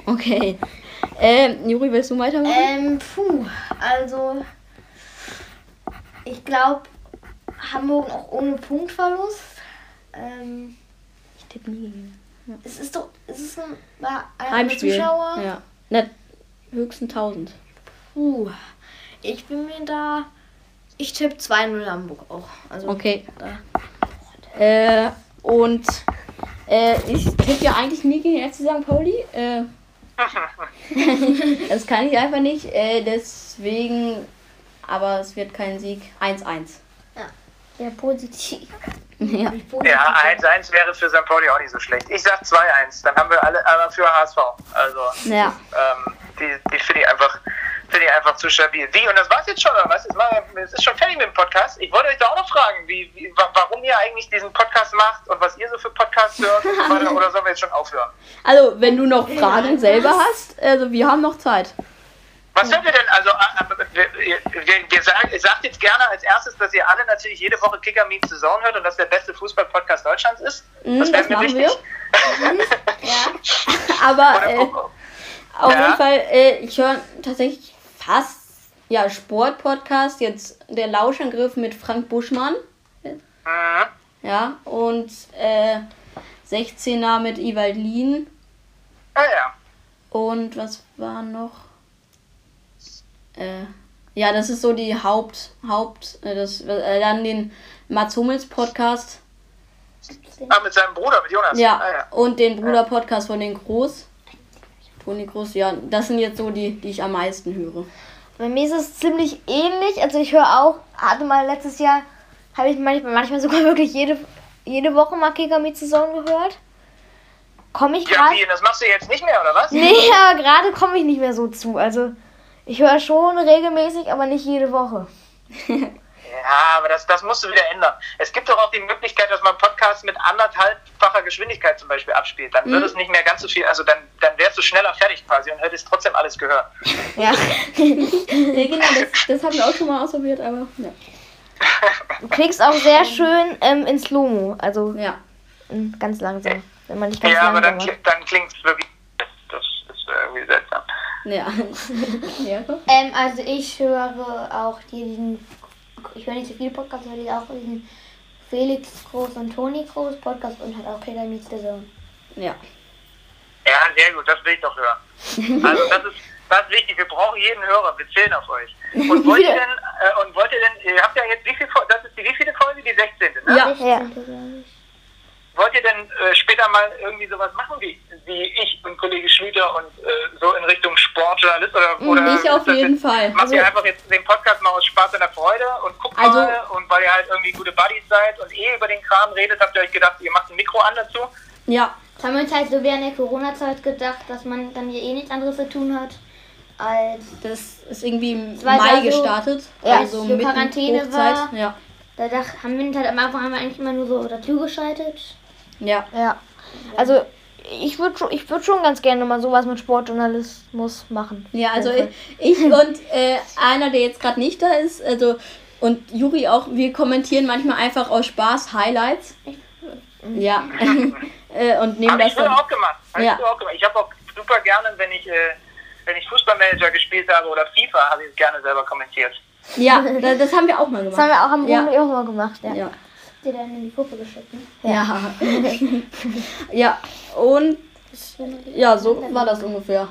Okay. Ähm, Juri, willst du weitermachen? Ähm, puh, also ich glaube Hamburg auch ohne Punktverlust. Ähm, ich tippe nie. Es ist doch, es ist ein, war ein Heimspiel. Zuschauer. Ja. Na, höchstens 1000. Puh, ich bin mir da. Ich tippe 2-0 Hamburg auch. Also, Okay. Äh, und äh, ich tippe ja eigentlich nie gegen FC St. Pauli. Äh, [laughs] das kann ich einfach nicht. Äh, deswegen, aber es wird kein Sieg. 1-1. Sehr positiv. Ja. Positiv. Ja, 1-1 wäre für St. Pauli auch nicht so schlecht. Ich sag 2-1, dann haben wir alle aber für HSV. Also, Ja. ähm, die, die finde ich einfach. Finde ich einfach zu stabil. Wie? Und das war's jetzt schon, oder was? Es ist schon fertig mit dem Podcast. Ich wollte euch da auch noch fragen, wie, wie, wa- warum ihr eigentlich diesen Podcast macht und was ihr so für Podcasts hört und so weiter. [laughs] Oder sollen wir jetzt schon aufhören? Also, wenn du noch Fragen selber hast, also wir haben noch Zeit. Was hört ihr denn? Also, äh, äh, wir, wir, wir sagen, ihr sagt jetzt gerne als erstes, dass ihr alle natürlich jede Woche Kicker Meets the Zone hört und das der beste Fußball-Podcast Deutschlands ist. Mhm, das wäre mir wichtig. [laughs] Aber Oder, äh, oh, auf Ja. jeden Fall, äh, ich höre tatsächlich fast ja, Sport-Podcast. Jetzt der Lauschangriff mit Frank Buschmann. mhm. Ja, und äh, 16er mit Ewald Lien. Ja, ja. Und was war noch? Äh, ja, das ist so die Haupt, Haupt, äh, das, äh, dann den Mats Hummels Podcast. Ah, mit seinem Bruder, mit Jonas. Ja, Ah, ja. und den Bruder Podcast von den Groß. Toni Groß, ja, das sind jetzt so die, die ich am meisten höre. Bei mir ist es ziemlich ähnlich. Also ich höre auch, hatte mal letztes Jahr, habe ich manchmal, manchmal sogar [laughs] wirklich jede, jede Woche mal Kicker mit Saison gehört. Komme ich Ja, gerade. wie? Und das machst du jetzt nicht mehr, oder was? Nee, [laughs] ja, gerade komme ich nicht mehr so zu. Also ich höre schon regelmäßig, aber nicht jede Woche. [laughs] Ja, aber das, das musst du wieder ändern. Es gibt doch auch die Möglichkeit, dass man Podcasts mit anderthalbfacher Geschwindigkeit zum Beispiel abspielt. Dann würde es nicht mehr ganz so viel, also dann, dann wärst du schneller fertig quasi und hättest trotzdem alles gehört. [laughs] [laughs] Ja. Genau, das, das haben wir auch schon mal ausprobiert, aber ja. Du kriegst auch sehr schön ähm, in Slow-Mo. Also Ja, ähm, ganz langsam. Wenn man nicht ganz Ja, aber dann, kli- dann klingt es wirklich. Das ist irgendwie seltsam. Ja. ja. Ähm, also ich höre auch diesen, ich höre nicht so viele Podcasts, aber ich höre auch diesen Felix Groß und Toni Groß Podcast und halt auch Kicker Meets the Zone. ja. Ja, sehr gut, das will ich doch hören. Also das ist, das ist wichtig, wir brauchen jeden Hörer, wir zählen auf euch. Und wollt ihr denn, äh, und wollt ihr denn, ihr habt ja jetzt wie viel das ist die wievielte Folge? Die 16. Ne? Ja. Ja. Wollt ihr denn äh, später mal irgendwie sowas machen wie, wie ich und Kollege Schlüter und äh, so in Richtung Sportjournalist oder, oder Mhm, Ich auf jeden jetzt, Fall. Macht ihr Also- einfach jetzt den Podcast mal aus Spaß und der Freude und guckt Also- mal und weil ihr halt irgendwie gute Buddies seid und eh über den Kram redet, habt ihr euch gedacht, ihr macht ein Mikro an dazu? Ja, Das haben wir uns halt so während der Corona-Zeit gedacht, dass man dann hier eh nichts anderes zu tun hat, als das ist irgendwie im Mai so- gestartet. Ja, also so Quarantäne Hochzeit. war. Ja. da dach, haben wir uns halt am Anfang haben wir eigentlich immer nur so dazu geschaltet. Ja. Ja. Also ich würde schon, ich würd schon ganz gerne mal sowas mit Sportjournalismus machen. Ja, also ich, ich [laughs] und äh, einer, der jetzt gerade nicht da ist, also und Juri auch, wir kommentieren manchmal einfach aus Spaß Highlights. Ja. [laughs] äh, und nehmen Habe das ich dann. auch gemacht. Hab Ja. ich auch gemacht. Ich habe auch super gerne, wenn ich, äh, wenn ich Fußballmanager gespielt habe oder FIFA, habe ich es gerne selber kommentiert. Ja, [laughs] da- das haben wir auch mal Das haben gemacht. wir auch am Ja. Auch mal gemacht, ja. Ja. Die dann in die Gruppe geschickt. Ne? Ja. Ja. [laughs] Und ja, so war das ungefähr.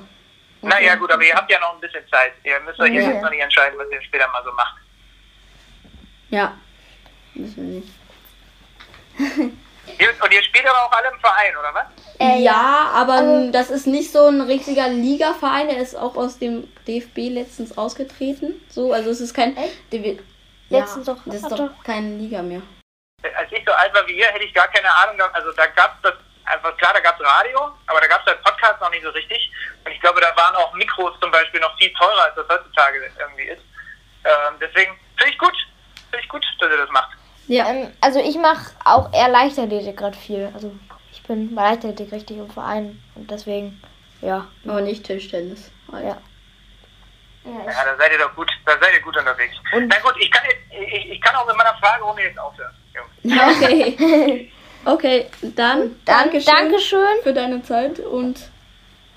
Naja, gut, aber ihr habt ja noch ein bisschen Zeit. Ihr müsst euch Ja. jetzt noch nicht entscheiden, was ihr später mal so macht. Ja. Wissen wir nicht. Und ihr spielt aber auch alle im Verein, oder was? Äh, ja, aber Also- das ist nicht so ein richtiger Ligaverein. Er ist auch aus dem DFB letztens ausgetreten. So, also es ist kein. DW ja, Letztens doch, Das ist doch- keine Liga mehr. Als ich so alt war wie ihr, hätte ich gar keine Ahnung. Also da gab es das einfach, klar, da gab es Radio, aber da gab es halt Podcast noch nicht so richtig. Und ich glaube, da waren auch Mikros zum Beispiel noch viel teurer, als das heutzutage irgendwie ist. Ähm, deswegen finde ich gut. Finde ich gut, dass ihr das macht. Ja. Ähm, also ich mache auch eher Leichtathletik gerade viel. Also ich bin bei Leichtathletik richtig im Verein und deswegen, ja. aber nicht Tischtennis. Halt. Ja. Ja, da seid ihr doch gut, da seid ihr gut unterwegs. Und- Na gut, ich kann, jetzt, ich, ich kann auch mit meiner Frage ohne jetzt aufhören. Ja, okay. [laughs] okay, dann, Dann Dankeschön Dankeschön. für deine Zeit und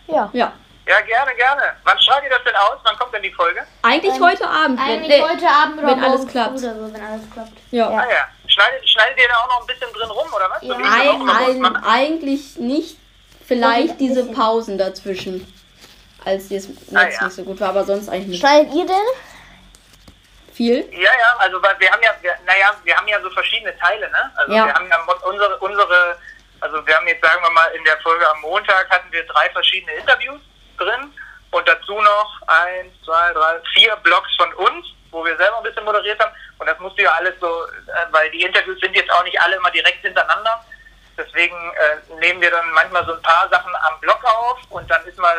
Ja. ja. Ja, gerne, gerne. Wann strahlt ihr das denn aus? Wann kommt denn die Folge? Eigentlich heute Abend. wenn- Eigentlich nee, heute Abend oder wenn alles klappt. oder so, wenn alles klappt. Ja. Ah ja. Schneidet, schneidet ihr da auch noch ein bisschen drin rum, oder was? So das auch Ein, ein, eigentlich nicht. Vielleicht diese bisschen. Pausen dazwischen. Als das Netz Ah, ja. nicht so gut war, aber sonst eigentlich nicht Schneidet ihr denn? Viel. Ja, ja, also weil wir haben ja, wir, naja, wir haben ja so verschiedene Teile, ne? Also Ja. wir haben ja unsere, unsere, also wir haben jetzt, sagen wir mal, in der Folge am Montag hatten wir drei verschiedene Interviews drin und dazu noch eins, zwei, drei, vier Blogs von uns, wo wir selber ein bisschen moderiert haben. Und das musste ja alles so, äh, weil die Interviews sind jetzt auch nicht alle immer direkt hintereinander. Deswegen äh, nehmen wir dann manchmal so ein paar Sachen am Blog auf und dann ist mal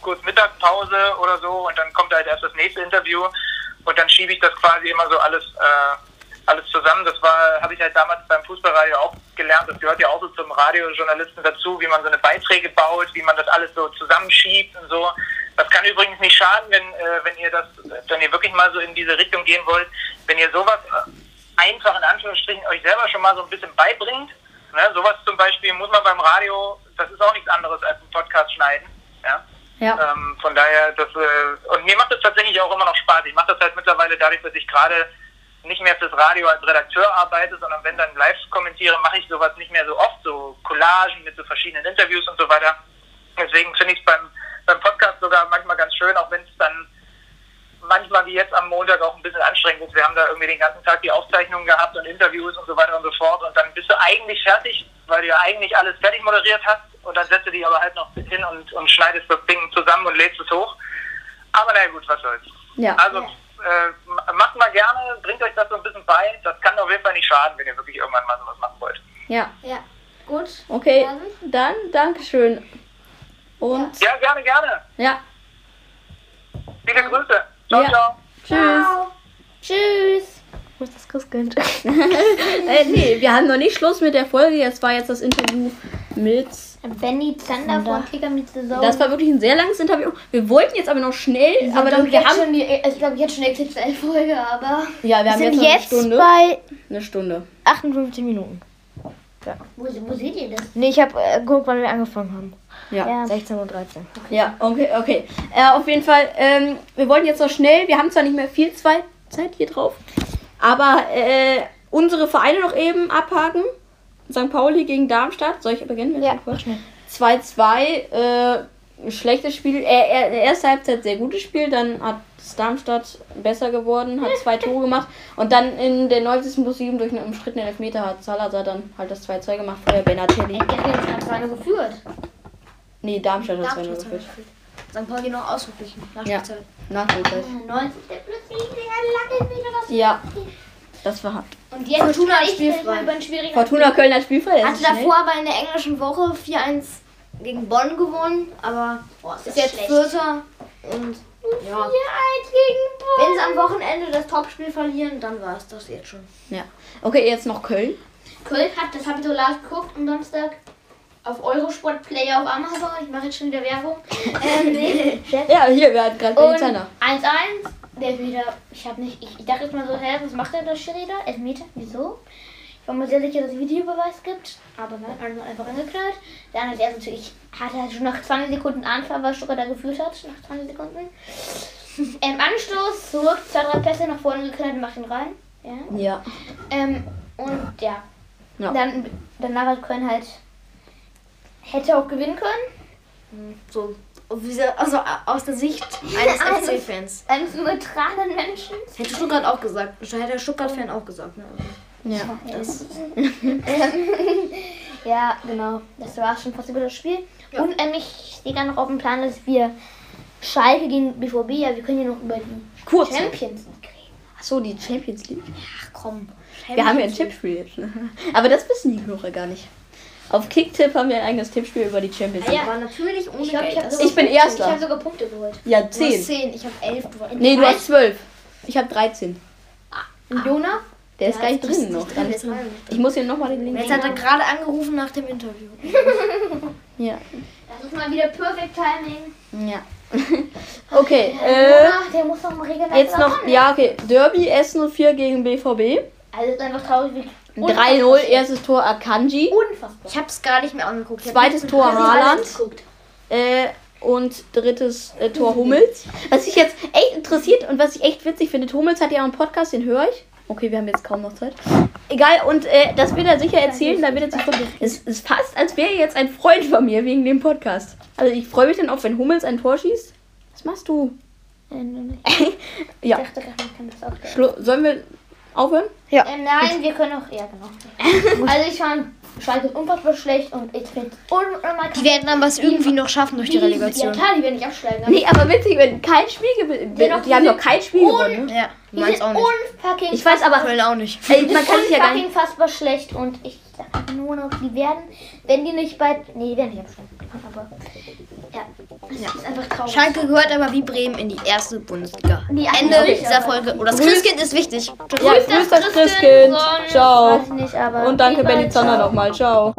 kurz Mittagspause oder so und dann kommt halt erst das nächste Interview und dann schiebe ich das quasi immer so alles äh, alles zusammen. Das war, habe ich halt damals beim Fußballradio auch gelernt. Das gehört ja auch so zum Radiojournalisten dazu, wie man so eine Beiträge baut, wie man das alles so zusammenschiebt und so. Das kann übrigens nicht schaden, wenn, äh, wenn ihr das, wenn ihr wirklich mal so in diese Richtung gehen wollt, wenn ihr sowas äh, einfach in Anführungsstrichen euch selber schon mal so ein bisschen beibringt. Ne? Sowas zum Beispiel muss man beim Radio, das ist auch nichts anderes als ein Podcast schneiden. Ja? Ja. Ähm, von daher, das, äh, und mir macht das tatsächlich auch immer noch Spaß. Ich mache das halt mittlerweile dadurch, dass ich gerade nicht mehr fürs Radio als Redakteur arbeite, sondern wenn dann live kommentiere, mache ich sowas nicht mehr so oft, so Collagen mit so verschiedenen Interviews und so weiter. Deswegen finde ich es beim, beim Podcast sogar manchmal ganz schön, auch wenn es dann manchmal wie jetzt am Montag auch ein bisschen anstrengend ist. Wir haben da irgendwie den ganzen Tag die Aufzeichnungen gehabt und Interviews und so weiter und so fort und dann bist du eigentlich fertig, weil du ja eigentlich alles fertig moderiert hast und dann setzt du dich aber halt noch hin und, und schneidest das Ding zusammen und lädst es hoch. Aber naja gut, was soll's. Ja. Also äh, macht mal gerne, bringt euch das so ein bisschen bei. Das kann auf jeden Fall nicht schaden, wenn ihr wirklich irgendwann mal sowas machen wollt. Ja. Ja, gut. Okay, Dann- dann Dankeschön. Und Ja, gerne, gerne. ja, Viele Grüße. Ciao, Ja. ciao. tschüss. Tschüss. Wo ist das Christkind? [laughs] Äh, nee, wir haben noch nicht Schluss mit der Folge. Jetzt war jetzt das Interview mit. Benny Zander von Kicker mit Saison. Das war wirklich ein sehr langes Interview. Wir wollten jetzt aber noch schnell, aber aber dann, wir haben. schon die, ich glaube jetzt schon die XXL-Folge, aber Ja, wir Wir haben sind jetzt noch eine jetzt Stunde. bei Eine Stunde. 58 Minuten. wo, wo seht ihr das? Nee, ich habe äh, geguckt, wann wir angefangen haben. Ja. Ja. 16 Uhr 13. Ja, okay, okay. Äh, auf jeden Fall, ähm, wir wollten jetzt noch schnell, wir haben zwar nicht mehr viel Zwei- Zeit hier drauf, aber äh, unsere Vereine noch eben abhaken. St. Pauli gegen Darmstadt. Soll ich beginnen? mit Ja, mach schnell. 2-2, äh, schlechtes Spiel. Äh, erste Halbzeit sehr gutes Spiel, dann hat es Darmstadt besser geworden, hat zwei Tore gemacht und dann in der 90. plus 7 durch einen umstrittenen Elfmeter hat Salazar dann halt das 2-2 gemacht, vorher Benatelli. Jetzt gerade 2 geführt. Nee, Darmstadt hat 2-0 Darmstadt geführt. St. Pauli noch ausgeglichen. Ja, Nachspielzeit. Nachspielzeit. 90. plus 7, der lange wieder was. Ja, das war hart. Und jetzt Fortuna ich spielfrei. über einen schwierigen Fortuna Köln hat spielfrei. das Hatte davor aber in der englischen Woche 4-1 gegen Bonn gewonnen, aber Boah, ist ist jetzt schlecht. Vierter und ja. 4-1 gegen Bonn. Wenn sie am Wochenende das Topspiel verlieren, dann war es das jetzt schon. Ja. Okay, jetzt noch Köln. Köln hat, das habe ich so live geguckt am Donnerstag. Auf Eurosport Player auf Amazon. Ich mache jetzt schon wieder Werbung. [laughs] ähm, nee. Ja, hier, wir hatten gerade Benny 1-1. Der wieder. Ich habe nicht. Ich, ich dachte jetzt mal so, hä, was macht denn der Schiri da? Elfmeter? Wieso? Ich war mir sehr sicher, dass es Videobeweis gibt. Aber nein, also einfach angeknallt. Dann hat er natürlich. Hat er schon nach 20 Sekunden Anfall, weil Stuttgart da geführt hat. Nach 20 Sekunden. [laughs] Im Anstoß zurück, zwei, drei Pässe nach vorne geknallt und macht ihn rein. Ja. Ja. Ähm, und ja. Ja. Dann, danach hat Köln halt hätte auch gewinnen können. So Also aus der Sicht eines Eines- FC-Fans. Eines neutralen Menschen. Hätte Stuttgart auch gesagt. Hätte der Stuttgart-Fan auch gesagt. Ne? Ja. Das, [laughs] Ja, genau. Das war schon fast über das Spiel. Und ähm, ich stehe gar noch auf dem Plan, dass wir Schalke gegen BVB, ja, wir können ja noch über die Kurz. Champions League reden. Achso, die Champions League. Ach komm. Wir haben ja ein Tippspiel jetzt. ne? Aber das wissen die Hörer gar nicht. Auf Kicktipp haben wir ein eigenes Tippspiel über die Champions League. aber natürlich ohne Ich glaube, ich Geld. habe Das- sogar Ich bin Punkte- Erster. Ich habe sogar Punkte geholt. Ja, Du hast 10. 10, ich habe 11. Du hast- Nee, du hast 12. Ich habe 13. Und Jona? Der ist gar nicht du bist drin noch. drin, ist. Ich muss hier nochmal den Link Jetzt hat er gerade angerufen nach dem Interview. [laughs] Ja. Das ist mal wieder Perfect Timing. Ja. [laughs] okay, äh, der muss noch mal regelmäßig jetzt noch, ja, okay. Derby S04 gegen BVB. Also, ist einfach traurig. wie- 3-0, erstes Tor Akanji. Unfassbar. Ich habe es gar nicht mehr angeguckt. Zweites Tor Haaland. Äh, und drittes äh, Tor Hummels. Was mich jetzt echt interessiert und was ich echt witzig finde, Hummels hat ja auch einen Podcast, den höre ich. Okay, wir haben jetzt kaum noch Zeit. Egal, und äh, das wird er sicher erzählen, da wird er sich Es ist fast, als wäre er jetzt ein Freund von mir wegen dem Podcast. Also ich freue mich dann auch, wenn Hummels ein Tor schießt. Was machst du? [laughs] ja, Ich dachte, ich kann das auch. Schlu sollen wir aufhören? Äh, nein, wir können auch. Ja, genau. [laughs] also, ich fand Schalke unfassbar schlecht und ich finde unnormal Die werden dann was irgendwie noch schaffen durch die Relegation. Ja, klar, die werden nicht absteigen. aber Nee, aber witzig, wenn kein Spiel. Ja, doch, Die haben die noch kein Spiel gewonnen. Ne? Ja, Die meins sind auch nicht. unfucking Ich weiß aber, auch nicht. ey, man kann sich ja gar nicht. fassbar schlecht und ich sag nur noch, die werden, wenn die nicht bei. Nee, die werden nicht absteigen. Aber. Ja, es ist einfach traurig. Schalke gehört aber wie Bremen in die erste Bundesliga. Die Ende dieser Folge. Oh, das Christkind ist wichtig. Ja, grüß das Christkind. sonst Ciao. Weiß ich nicht, aber Und danke Benny Zander ciao. nochmal. Ciao.